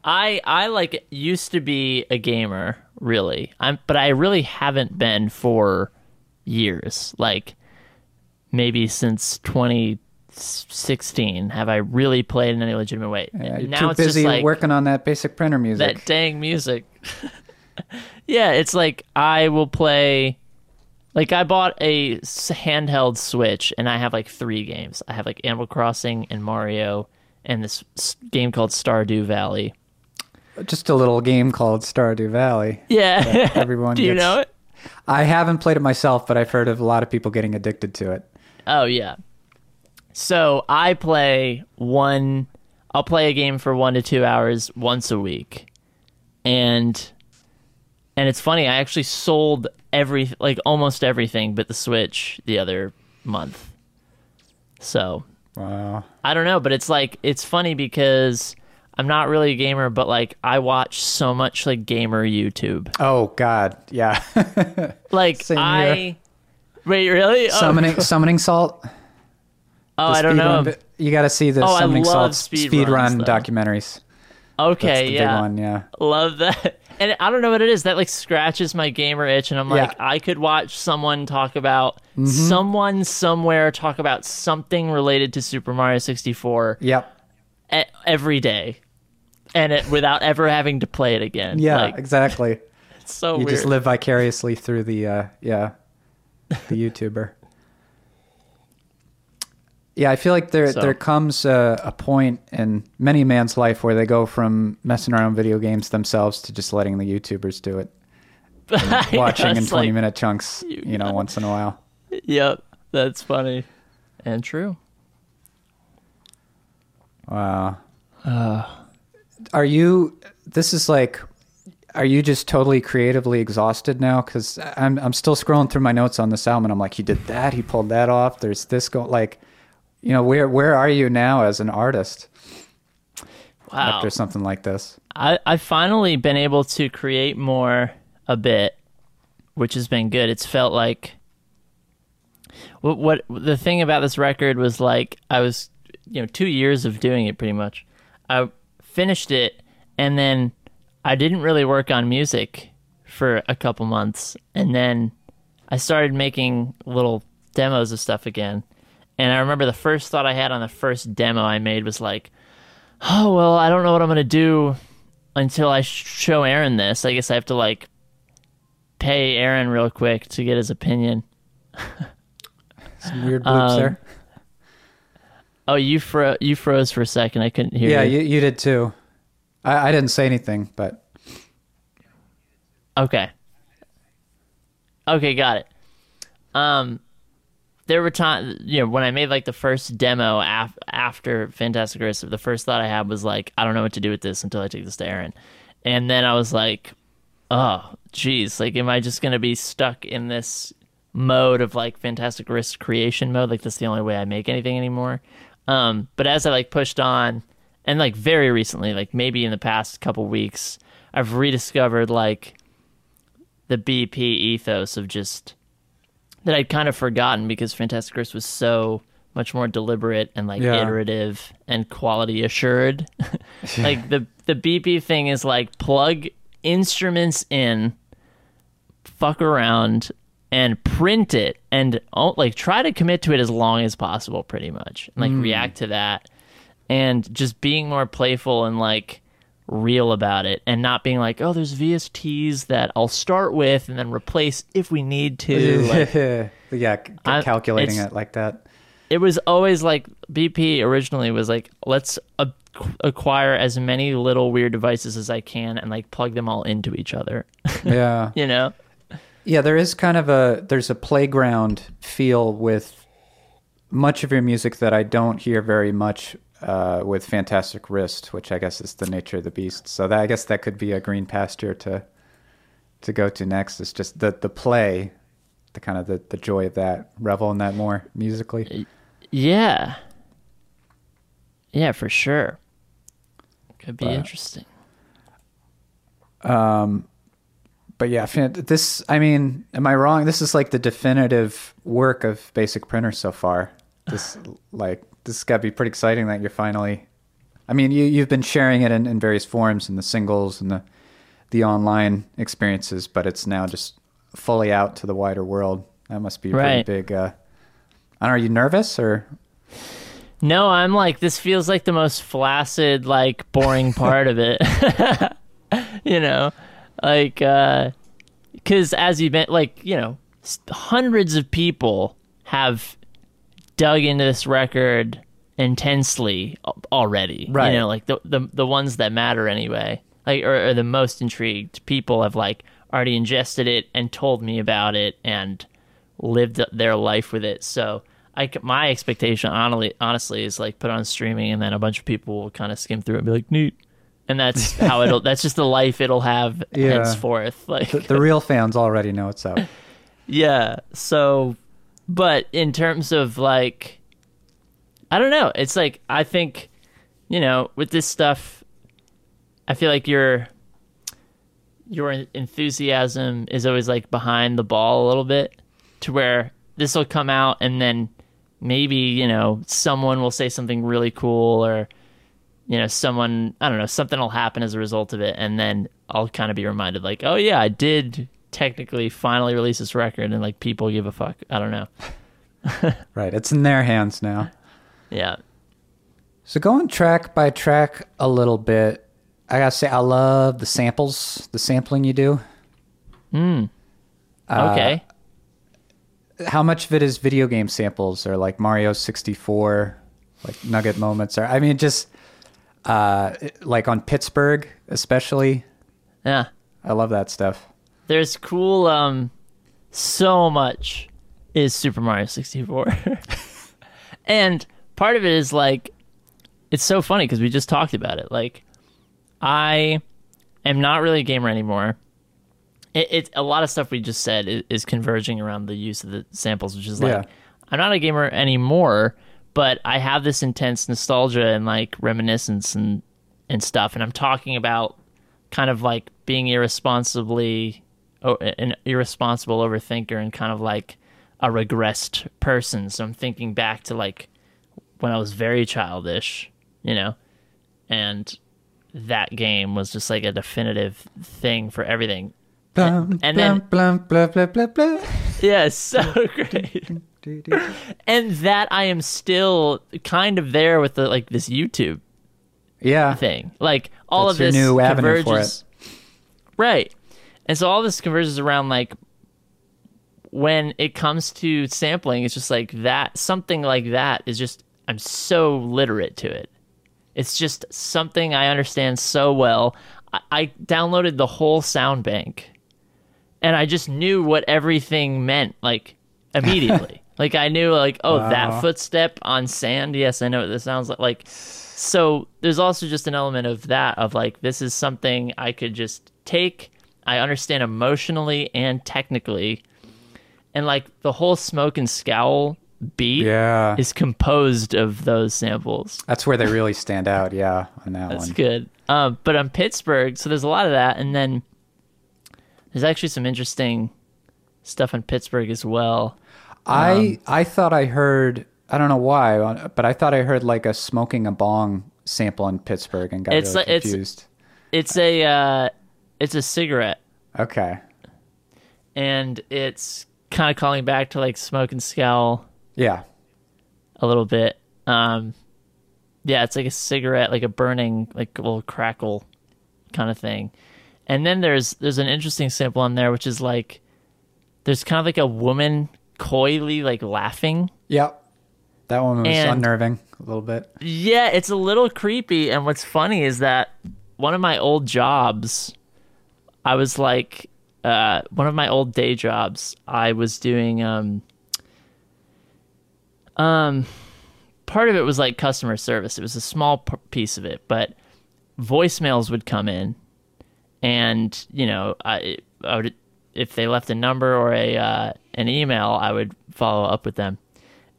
I I like used to be a gamer, really. I'm but I really haven't been for years. Like maybe since 2016 have I really played in any legitimate way. Yeah, you're now too it's busy just like working on that Basic Printer music. that dang music. (laughs) yeah, it's like I will play. Like I bought a handheld Switch, and I have like three games. I have like Animal Crossing and Mario, and this game called Stardew Valley. Just a little game called Stardew Valley. (laughs) Yeah, everyone (laughs) Do you gets- know it? I haven't played it myself, but I've heard of a lot of people getting addicted to it. Oh yeah. So I play one. I'll play a game for one to two hours once a week, and and it's funny. I actually sold every like almost everything but the Switch the other month. So Wow. I don't know, but it's like it's funny because I'm not really a gamer, but like I watch so much like gamer YouTube. Oh God, yeah. (laughs) Like Same I. here. Wait, really? Oh, summoning summoning salt. oh The I don't know. bi- You got to see the Oh, summoning salt speed speed run though. documentaries. That's Okay, the yeah. big one. Yeah. Love that. And I don't know what it is. That like scratches my gamer itch and I'm like, Yeah. I could watch someone talk about Mm-hmm. someone somewhere talk about something related to Super Mario 64 Yep. e- every day. And it without ever having to play it again. Yeah. Like, exactly. (laughs) it's so You weird. just live vicariously through the uh, yeah, the YouTuber. (laughs) Yeah, I feel like there So- there comes a, a point in many a man's life where they go from messing around with video games themselves to just letting the YouTubers do it, (laughs) and watching in twenty like- minute chunks, (laughs) you you know, once in a while. Yep, that's funny and true. Wow. Uh. are you? This is like. Are you just totally creatively exhausted now? Because I'm I'm still scrolling through my notes on this album, and I'm like, he did that, he pulled that off. There's this going, like, you know, where where are you now as an artist Wow. after something like this? I I've finally been able to create more a bit, which has been good. It's felt like what what the thing about this record was like I was you know 2 years of doing it pretty much. I finished it and then I didn't really work on music for a couple months and then I started making little demos of stuff again. And I remember the first thought I had on the first demo I made was like, "Oh, well, I don't know what I'm going to do until I sh- show Aaron this. I guess I have to like pay Aaron real quick to get his opinion." (laughs) Some weird bloops Um, there. Oh, you fro- you froze for a second. I couldn't hear Yeah, you. you, you did too. I, I didn't say anything, but Okay. Okay, got it. Um, there were times, you know, when I made like the first demo af- after Fantastic Aggressive, the first thought I had was like, I don't know what to do with this until I take this to Aaron. And then I was like, oh, geez, like, am I just going to be stuck in this mode of like Fantastic Wrist creation mode? Like, that's the only way I make anything anymore. Um, but as I like pushed on, and like very recently, like maybe in the past couple weeks, I've rediscovered like the BP ethos of just that I'd kind of forgotten because Fantastic Wrist was so much more deliberate and like Yeah. iterative and quality assured. (laughs) (laughs) like the the BP thing is like plug instruments in, fuck around, and print it, and like try to commit to it as long as possible, pretty much, and like hmm. react to that, and just being more playful and like real about it and not being like, oh, there's VSTs that I'll start with and then replace if we need to. (laughs) Like, yeah, I- calculating it like that. it was always like BP originally was like, let's a- acquire as many little weird devices as I can and like plug them all into each other. (laughs) Yeah, you know? yeah. There is kind of a there's a playground feel with much of your music that I don't hear very much uh, with Fantastic Wrist, which I guess is the nature of the beast. So that I guess that could be a green pasture to to go to next. It's just the the play, the kind of the, the joy of that, revel in that more musically. Yeah. Yeah, for sure. Could be But- interesting. Um, but yeah, this. I mean, am I wrong? This is like the definitive work of Basic Printer so far. This like this has got to be pretty exciting that you're finally. I mean, you you've been sharing it in, in various forms in the singles and the the online experiences, but it's now just fully out to the wider world. That must be a pretty Right. big. Uh, I don't know, are you nervous or? No, I'm like this feels like the most flaccid, like boring (laughs) part of it. (laughs) you know, like uh cuz as you've been like, you know, hundreds of people have dug into this record intensely already. Right. You know, like the the the ones that matter anyway. Like or, or the most intrigued people have like already ingested it and told me about it and lived their life with it. So I, my expectation, honestly, honestly, is like put on streaming, and then a bunch of people will kind of skim through it and be like, "Neat," and that's (laughs) how it'll. That's just the life it'll have Yeah. henceforth. (laughs) Like, The, the real fans already know it's out. (laughs) yeah. So, but in terms of like, I don't know. It's like I think, you know, with this stuff, I feel like your your enthusiasm is always like behind the ball a little bit, to where this will come out and then maybe you know someone will say something really cool or you know someone i don't know something will happen as a result of it and then i'll kind of be reminded like oh yeah i did technically finally release this record and like people give a fuck i don't know (laughs) Right, it's in their hands now. yeah So going track by track a little bit, I gotta say I love the samples, the sampling you do. Hmm. Uh, okay how much of it is video game samples or like Mario 64, like nugget moments? Or I mean, just uh, like on Pittsburgh, especially. Yeah. I love that stuff. There's cool um so much is Super Mario 64. (laughs) and part of it is like it's so funny because we just talked about it. Like I am not really a gamer anymore. It, it a lot of stuff we just said is, is converging around the use of the samples, which is like Yeah. I'm not a gamer anymore, but I have this intense nostalgia and like reminiscence and and stuff, and I'm talking about kind of like being irresponsibly an irresponsible overthinker and kind of like a regressed person. So I'm thinking back to like when I was very childish, you know, and that game was just like a definitive thing for everything. Blum, and blum, then- blum, blah, blah, blah, blah. Yeah, so (laughs) great. and that I am still kind of there with the like this YouTube Yeah. thing. Like all That's of this new avenue for converges, right? And so all this converges around like when it comes to sampling, it's just like that. Something like that is just I'm so literate to it. It's just something I understand so well. I, I downloaded the whole sound bank, and I just knew what everything meant like immediately. (laughs) like I knew like oh Wow. that footstep on sand. Yes, I know what this sounds like. Like so there's also just an element of that of like this is something I could just take. I understand emotionally and technically, and like the whole smoke and scowl beat Yeah. is composed of those samples. That's where they really stand out. Yeah. On that That's one. good. Um, but on Pittsburgh, so there's a lot of that, and then there's actually some interesting stuff in Pittsburgh as well. I Um, I thought I heard I don't know why, but I thought I heard like a smoking a bong sample in Pittsburgh and got It's really like- it's- confused. It's a uh, it's a cigarette, okay. and it's kind of calling back to like smoke and scowl Yeah. a little bit. Um, yeah, it's like a cigarette, like a burning, like a little crackle kind of thing. And then there's there's an interesting sample on there, which is like there's kind of like a woman coyly like laughing. Yep. That one was And- unnerving a little bit. Yeah, it's a little creepy. And what's funny is that one of my old jobs, I was like, uh, one of my old day jobs, I was doing, um, um, part of it was like customer service. It was a small p- piece of it, but voicemails would come in, and you know, I, I would if they left a number or a uh, an email, I would follow up with them,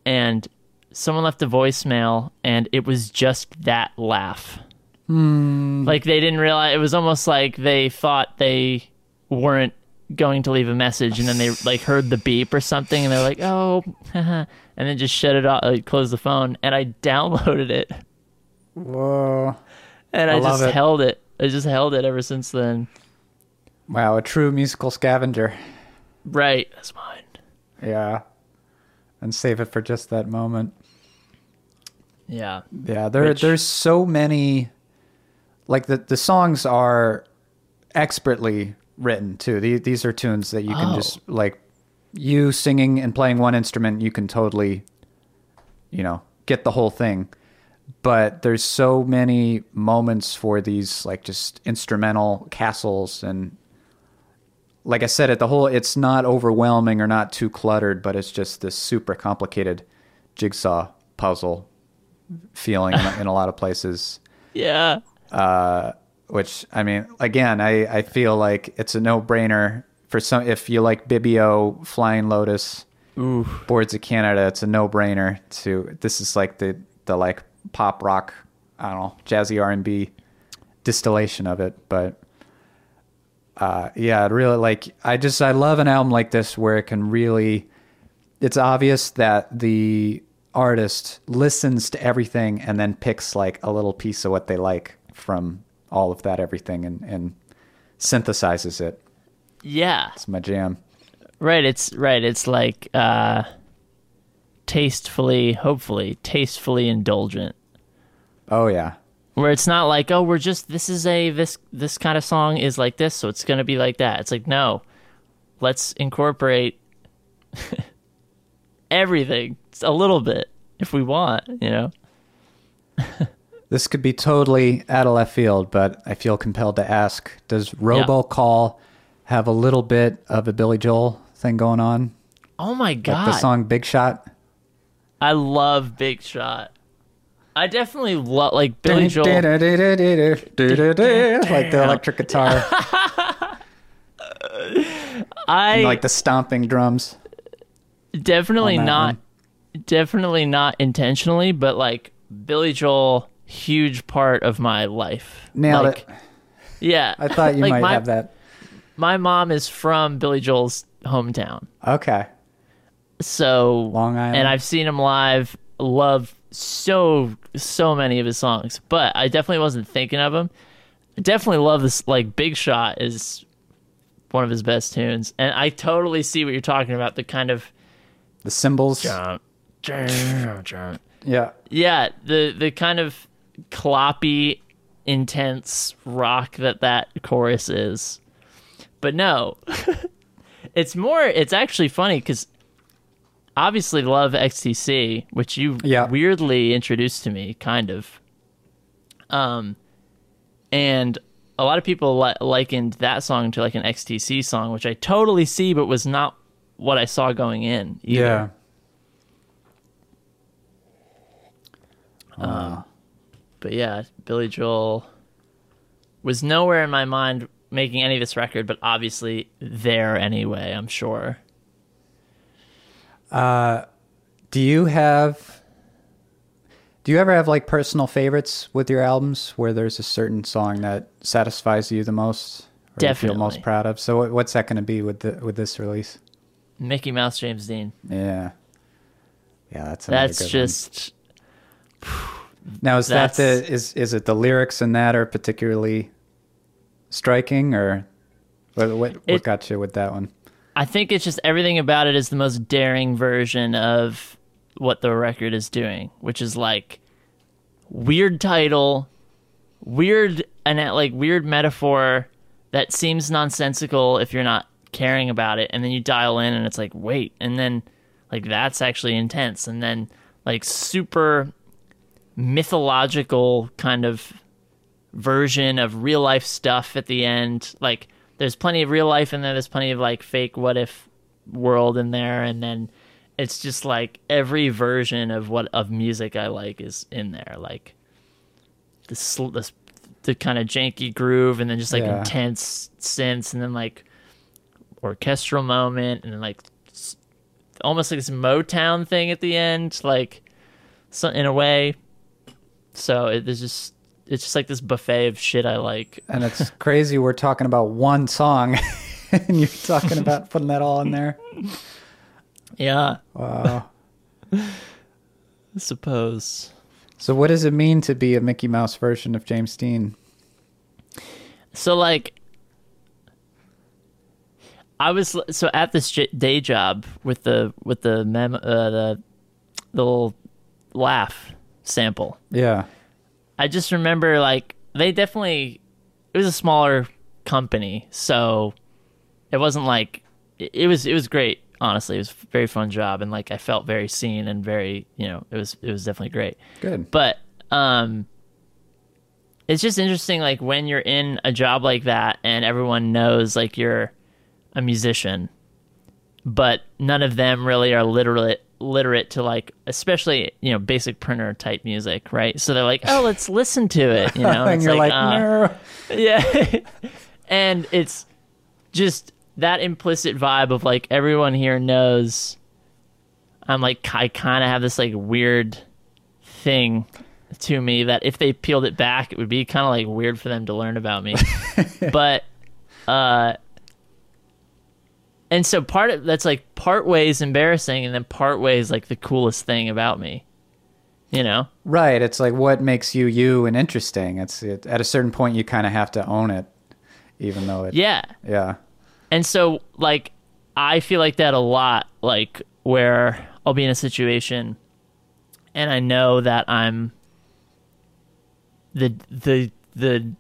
and someone left a voicemail, and it was just that laugh. Hmm. Like they didn't realize it was almost like they thought they weren't going to leave a message, and then they like heard the beep or something, and they're like, "Oh," (laughs) and then just shut it off, like, close the phone. And I downloaded it, Whoa. and I I, just it. held it. I just held it ever since then. Wow, a true musical scavenger. Right, that's mine. Yeah. And save it for just that moment. Yeah, Yeah, there Which- there's so many like the the songs are expertly written too. The, these are tunes that you can Oh. just like you singing and playing one instrument, you can totally you know, get the whole thing. But there's so many moments for these like just instrumental castles and like I said, it the whole it's not overwhelming or not too cluttered, but it's just this super complicated jigsaw puzzle feeling in a lot of places. (laughs) yeah, Which I mean, again, I, I feel like it's a no brainer for some. If you like Bibio, Flying Lotus, ooh, Boards of Canada, it's a no brainer. To this is like the the like pop rock, I don't know, jazzy R and B distillation of it. But uh, yeah, it really like I just I love an album like this where it can really. It's obvious that the artist listens to everything and then picks like a little piece of what they like from all of that everything and, and synthesizes it. yeah. It's my jam. Right, it's right. It's like uh, tastefully, hopefully, tastefully indulgent. Oh yeah. where it's not like oh we're just this is a this this kind of song is like this so it's going to be like that it's like no let's incorporate (laughs) everything a little bit if we want, you know. (laughs) This could be totally out of left field, but I feel compelled to ask: Does Robocall have a little bit of a Billy Joel thing going on, Oh my like god. the song "Big Shot"? I love Big Shot. I definitely love like Billy Joel. like the electric guitar, I and like the stomping drums. definitely not definitely not intentionally, but like Billy Joel huge part of my life. Nailed like, it. Yeah. I thought you (laughs) like might my, have that. My mom is from Billy Joel's hometown. Okay, So Long Island. and I've seen him live. Love so so many of his songs, but I definitely wasn't thinking of him. I definitely love this. Like Big Shot is one of his best tunes, and I totally see what you're talking about. The kind of the cymbals. jump, jump, jump. Yeah, yeah, the the kind of cloppy, intense rock that that chorus is. But no, (laughs) it's more. It's actually funny because obviously love XTC, which you Yeah. weirdly introduced to me, kind of. Um, and a lot of people li- likened that song to like an XTC song, which I totally see, but was not what I saw going in. either. yeah. But yeah, Billy Joel was nowhere in my mind making any of this record, but obviously there anyway, I'm sure. Uh, do you have? Do you ever have like personal favorites with your albums where there's a certain song that satisfies you the most, or you feel most proud of? So, what's that going to be with the with this release? Mickey Mouse James Dean. Yeah, yeah, that's That's good one. just now. Is that the is is it the lyrics in that are particularly striking, or what what, what got you with that one? I think it's just everything about it is the most daring version of what the record is doing, which is like weird title, weird and uh, like weird metaphor that seems nonsensical if you're not caring about it, and then you dial in and it's like wait, and then like that's actually intense, and then like super mythological kind of version of real life stuff at the end. Like there's plenty of real life in there. There's plenty of like fake what if world in there, and then it's just like every version of what of music I like is in there. Like the sl- the, the kind of janky groove, and then just like Yeah. intense synths, and then like orchestral moment, and then like almost like this Motown thing at the end, like so in a way. So it, there's just it's just like this buffet of shit I like. And it's (laughs) crazy. We're talking about one song, (laughs) and you're talking about (laughs) putting that all in there. Yeah, Wow. I suppose. So, what does it mean to be a Mickey Mouse version of James Dean? So like, I was so at this day job with the with the mem uh, the the little laugh sample. Yeah. I just remember like they definitely it was a smaller company, so it wasn't like it, it was it was great. Honestly, it was a very fun job, and like I felt very seen and very you know it was it was definitely great. Good. But um it's just interesting like when you're in a job like that and everyone knows like you're a musician but none of them really are literate literate to like especially you know basic printer type music right so they're like oh let's listen to it you know (laughs) and you're like, uh, no. (laughs) yeah. and it's just that implicit vibe of like everyone here knows I'm like I kind of have this like weird thing to me that if they peeled it back it would be kind of like weird for them to learn about me. (laughs) but uh and so part of that's like part ways embarrassing and then part ways like the coolest thing about me. You know? Right. It's like what makes you you and interesting. It's it, at a certain point you kind of have to own it, even though it. Yeah. Yeah. And so, like, I feel like that a lot, like, where I'll be in a situation and I know that I'm the, the, the,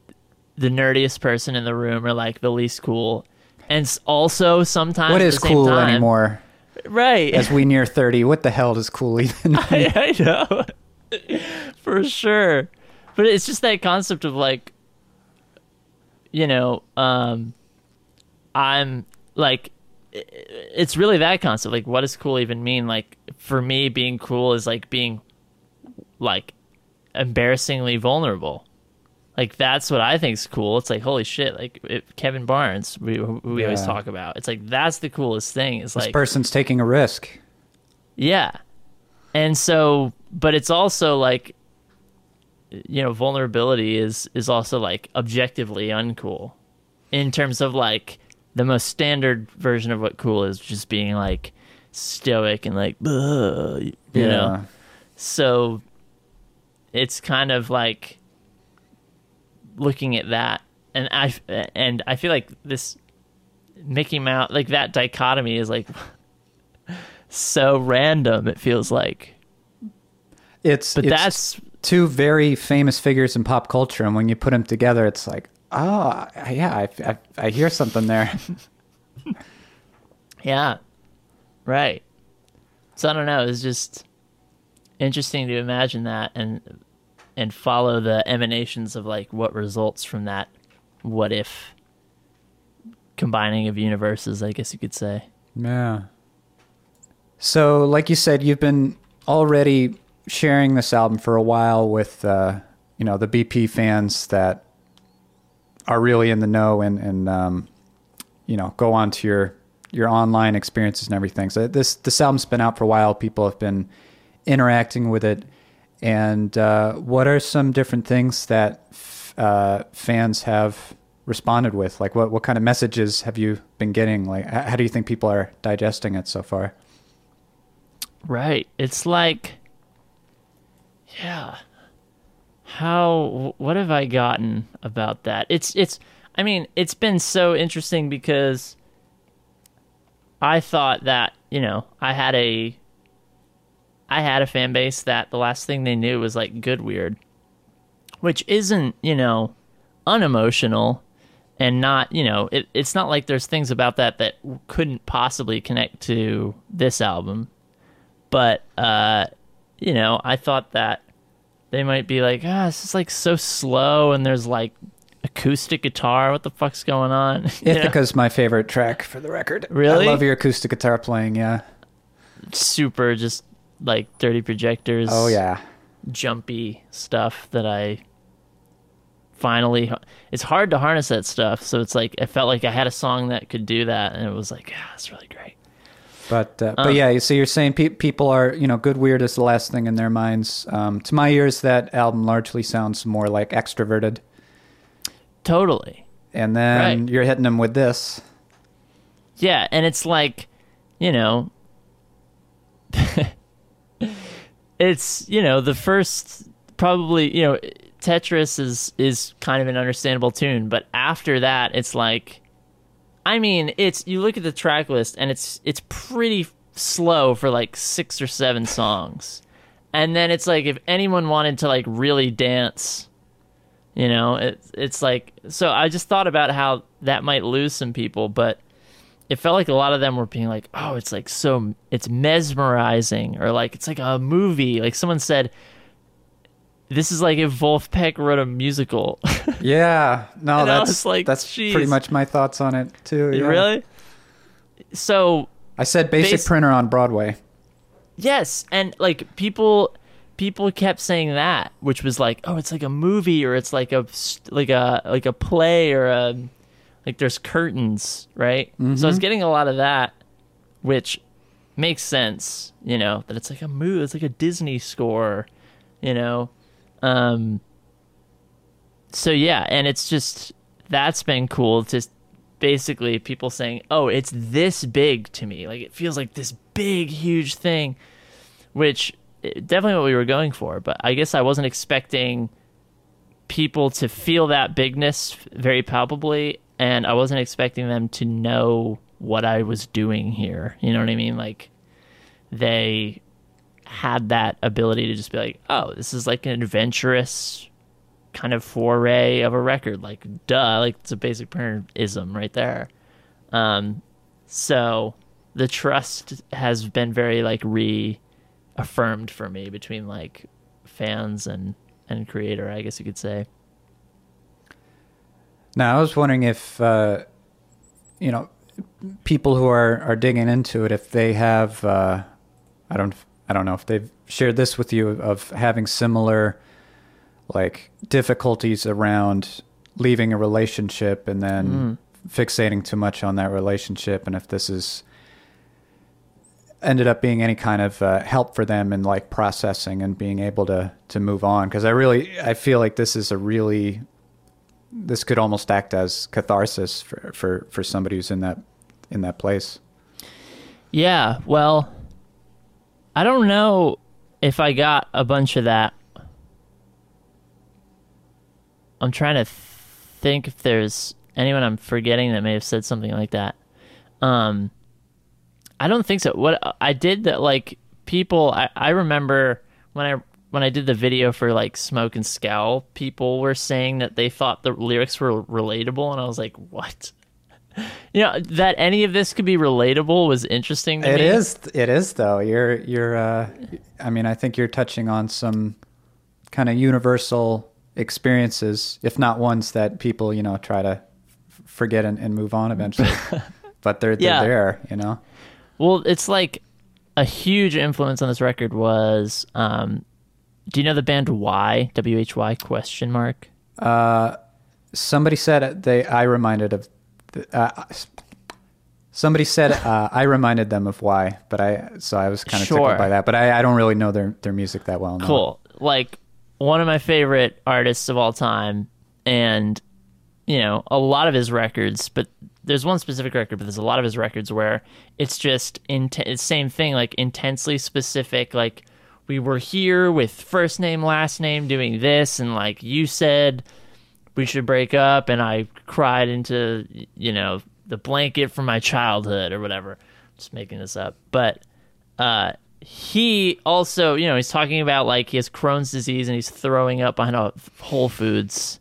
the nerdiest person in the room or like the least cool. And also sometimes what is at the same cool time- anymore? right. as we near 30. What the hell does cool even (laughs) mean? I, I know. (laughs) For sure. But it's just that concept of like you know, um I'm like it's really that concept. Like what does cool even mean? Like for me being cool is like being like embarrassingly vulnerable. Like that's what I think is cool. It's like holy shit, like it, Kevin Barnes, we we always talk about. It's like that's the coolest thing. It's This like person's taking a risk. yeah. And so but it's also like you know, vulnerability is is also like objectively uncool in terms of like the most standard version of what cool is just being like stoic and like you know. So it's kind of like looking at that and I and I feel like this Mickey Mouse like that dichotomy is like (laughs) so random it feels like. It's But it's that's two very famous figures in pop culture, and when you put them together, it's like, oh, yeah, I, I, I hear something there. (laughs) Yeah. Right. So I don't know, it's just interesting to imagine that and and follow the emanations of like what results from that what if combining of universes, I guess you could say. Yeah. So, like you said, you've been already sharing this album for a while with, uh, you know, the BP fans that are really in the know and, and um, you know, go on to your your online experiences and everything. So this this album's been out for a while. People have been interacting with it. And uh, what are some different things that f- uh, fans have responded with? Like, what what kind of messages have you been getting? Like, how do you think people are digesting it so far? Right. It's like, yeah. How? What have I gotten about that? It's it's. I mean, it's been so interesting because I thought that you know I had a I had a fan base that the last thing they knew was like good weird, which isn't you know unemotional and not you know it, it's not like there's things about that that couldn't possibly connect to this album but uh you know i thought that they might be like ah this is like so slow and there's like acoustic guitar what the fuck's going on (laughs) know? Ithaca's my favorite track for the record. Really? I love your acoustic guitar playing. Yeah. super just like dirty projectors Oh yeah. jumpy stuff that i finally it's hard to harness that stuff so it's like I felt like i had a song that could do that and it was like ah, it's really great But uh, but Uh. yeah, so you're saying pe- people are you know good weird is the last thing in their minds. Um, to my ears, that album largely sounds more like extroverted, totally and then Right. you're hitting them with this. Yeah, and it's like, you know, (laughs) it's you know the first probably you know Tetris is is kind of an understandable tune, but after that it's like, I mean, it's you look at the track list and it's it's pretty slow for like six or seven songs, and then it's like if anyone wanted to like really dance. You know, it's it's like so. I just thought about how that might lose some people, but it felt like a lot of them were being like, "Oh, it's like so it's mesmerizing," or like it's like a movie. Like someone said, "This is like if Vulfpeck wrote a musical." (laughs) Yeah, no, And that's like, that's "Jeez." pretty much my thoughts on it too. yeah. Really? So I said basic Bas- printer on Broadway. yes, and like people people kept saying that, which was like, "Oh, it's like a movie, or it's like a like a like a play, or a like there's curtains, right?" So I was getting a lot of that, which makes sense, you know, that it's like a movie, it's like a Disney score, you know. Um so yeah, and it's just that's been cool to basically people saying, "Oh, it's this big to me." Like it feels like this big huge thing, which eh, definitely what we were going for, but I guess I wasn't expecting people to feel that bigness very palpably and I wasn't expecting them to know what I was doing here. You know what I mean? Like they had that ability to just be like, "Oh, this is like an adventurous kind of foray of a record." Like, duh, like it's a basic printerism right there. Um, so the trust has been very like reaffirmed for me between like fans and and creator, I guess you could say. Now, I was wondering if, uh, you know, people who are, are digging into it, if they have, uh, I don't, I don't know if they've shared this with you of having similar, like difficulties around leaving a relationship and then fixating too much on that relationship, and if this is ended up being any kind of uh, help for them in like processing and being able to to move on. Because i really i feel like this is a really this could almost act as catharsis for for for somebody who's in that in that place Yeah, well, I don't know if I got a bunch of that. I'm trying to think if there's anyone I'm forgetting that may have said something like that. Um, I don't think so. What I did that, like people, I, I remember when I when I did the video for like Smoke and Scowl, people were saying that they thought the lyrics were relatable, and I was like, what? (laughs) You know that any of this could be relatable was interesting to It me. is. It is though. You're. You're. Uh, I mean, I think you're touching on some kind of universal experiences, if not ones that people, you know, try to forget and, and move on eventually. (laughs) but they're, they're Yeah. there. You know. Well, it's like a huge influence on this record was. Um, do you know the band Why? W H Y question mark. Uh, somebody said they. I reminded of. The, uh, somebody said uh, I reminded them of why, but I. So I was kind of Sure. tickled by that. But I, I don't really know their their music that well. no. Cool. Like one of my favorite artists of all time, and you know a lot of his records. But there's one specific record, but there's a lot of his records where it's just it's same thing, like intensely specific. Like we were here with first name, last name, doing this, and like you said we should break up, and I cried into you know the blanket from my childhood or whatever. Just making this up, but uh, he also, you know, he's talking about like he has Crohn's disease and he's throwing up behind a Whole Foods,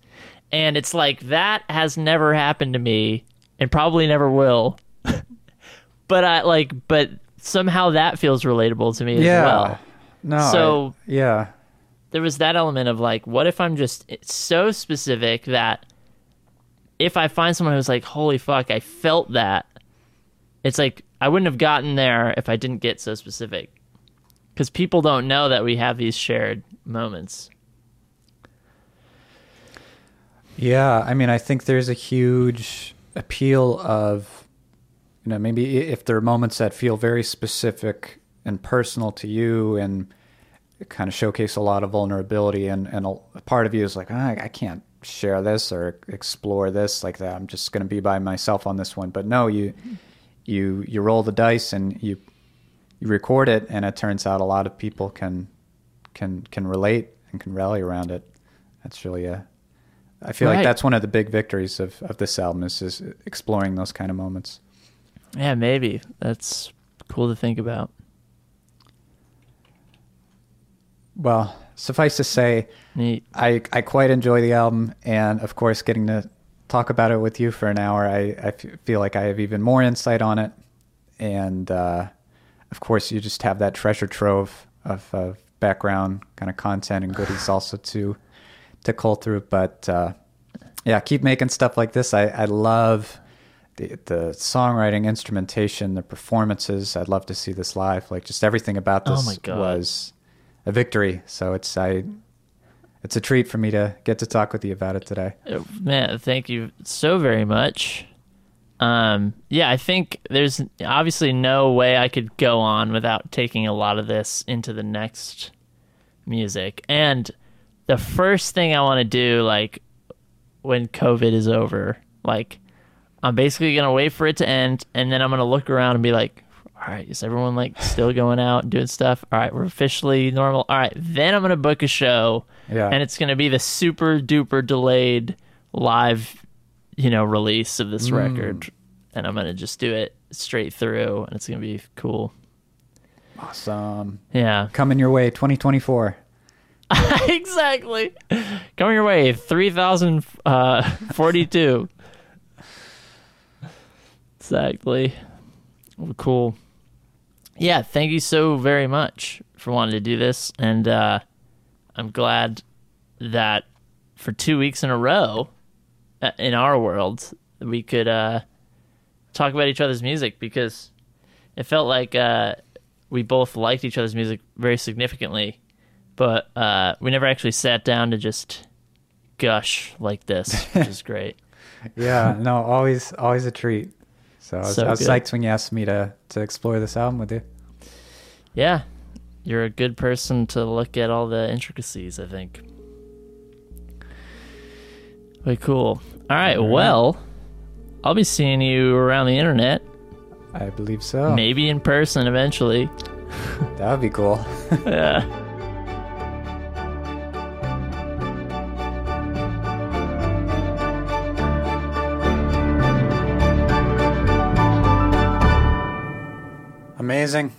and it's like that has never happened to me and probably never will. (laughs) but I like, but somehow that feels relatable to me Yeah. as well. No. So- I- yeah. There was that element of like, what if I'm just eh, so specific that if I find someone who's like, holy fuck, I felt that, it's like I wouldn't have gotten there if I didn't get so specific. Because people don't know that we have these shared moments. Yeah, I mean, I think there's a huge appeal of, you know, maybe if there are moments that feel very specific and personal to you and kind of showcase a lot of vulnerability, and, and a part of you is like, "Ah, I, I can't share this or explore this like that. I'm just going to be by myself on this one. But no, you, you, you roll the dice and you, you record it, and it turns out a lot of people can, can, can relate and can rally around it. That's really a, I feel Right. like that's one of the big victories of, of this album is, is exploring those kind of moments. Yeah, maybe. That's cool to think about. Well, suffice to say, Neat. I, I quite enjoy the album, and of course, getting to talk about it with you for an hour, I, I f- feel like I have even more insight on it. And uh, of course, you just have that treasure trove of, of background kind of content and goodies also to to cull through. But uh, yeah, keep making stuff like this. I, I love the the songwriting, instrumentation, the performances. I'd love to see this live. Like just everything about Oh this God. was a victory. So it's I it's a treat for me to get to talk with you about it today. Uh, Man, thank you so very much. Um, yeah, I think there's obviously no way I could go on without taking a lot of this into the next music. And the first thing I want to do, like, when COVID is over, like, I'm basically gonna wait for it to end, and then I'm gonna look around and be like, "All right, is everyone like still going out and doing stuff? All right, we're officially normal. All right, then I'm gonna book a show, Yeah. and it's gonna be the super duper delayed live, you know, release of this record, and I'm gonna just do it straight through, and it's gonna be cool. Awesome. Yeah, Coming your way 2024. (laughs) exactly. Coming your way, three thousand uh, forty-two. (laughs) exactly. Cool. Yeah, thank you so very much for wanting to do this, and uh, I'm glad that for two weeks in a row, uh, in our world, we could uh, talk about each other's music because it felt like uh, we both liked each other's music very significantly, but uh, we never actually sat down to just gush like this, which is (laughs) great. Yeah, no, always always a treat. So I was, So I was psyched when you asked me to to explore this album with you. Yeah, you're a good person to look at all the intricacies, I think. Way cool. All right, All right. well, I'll be seeing you around the internet, I believe so. maybe in person eventually. (laughs) That would be cool. (laughs) yeah. Amazing.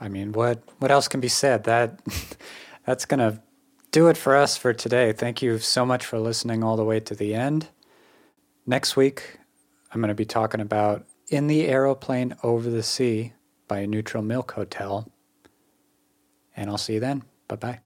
I mean, what what else can be said? That (laughs) that's gonna do it for us for today. Thank you so much for listening all the way to the end. Next week, I'm going to be talking about "In the Aeroplane Over the Sea" by Neutral Milk Hotel, and I'll see you then. Bye bye.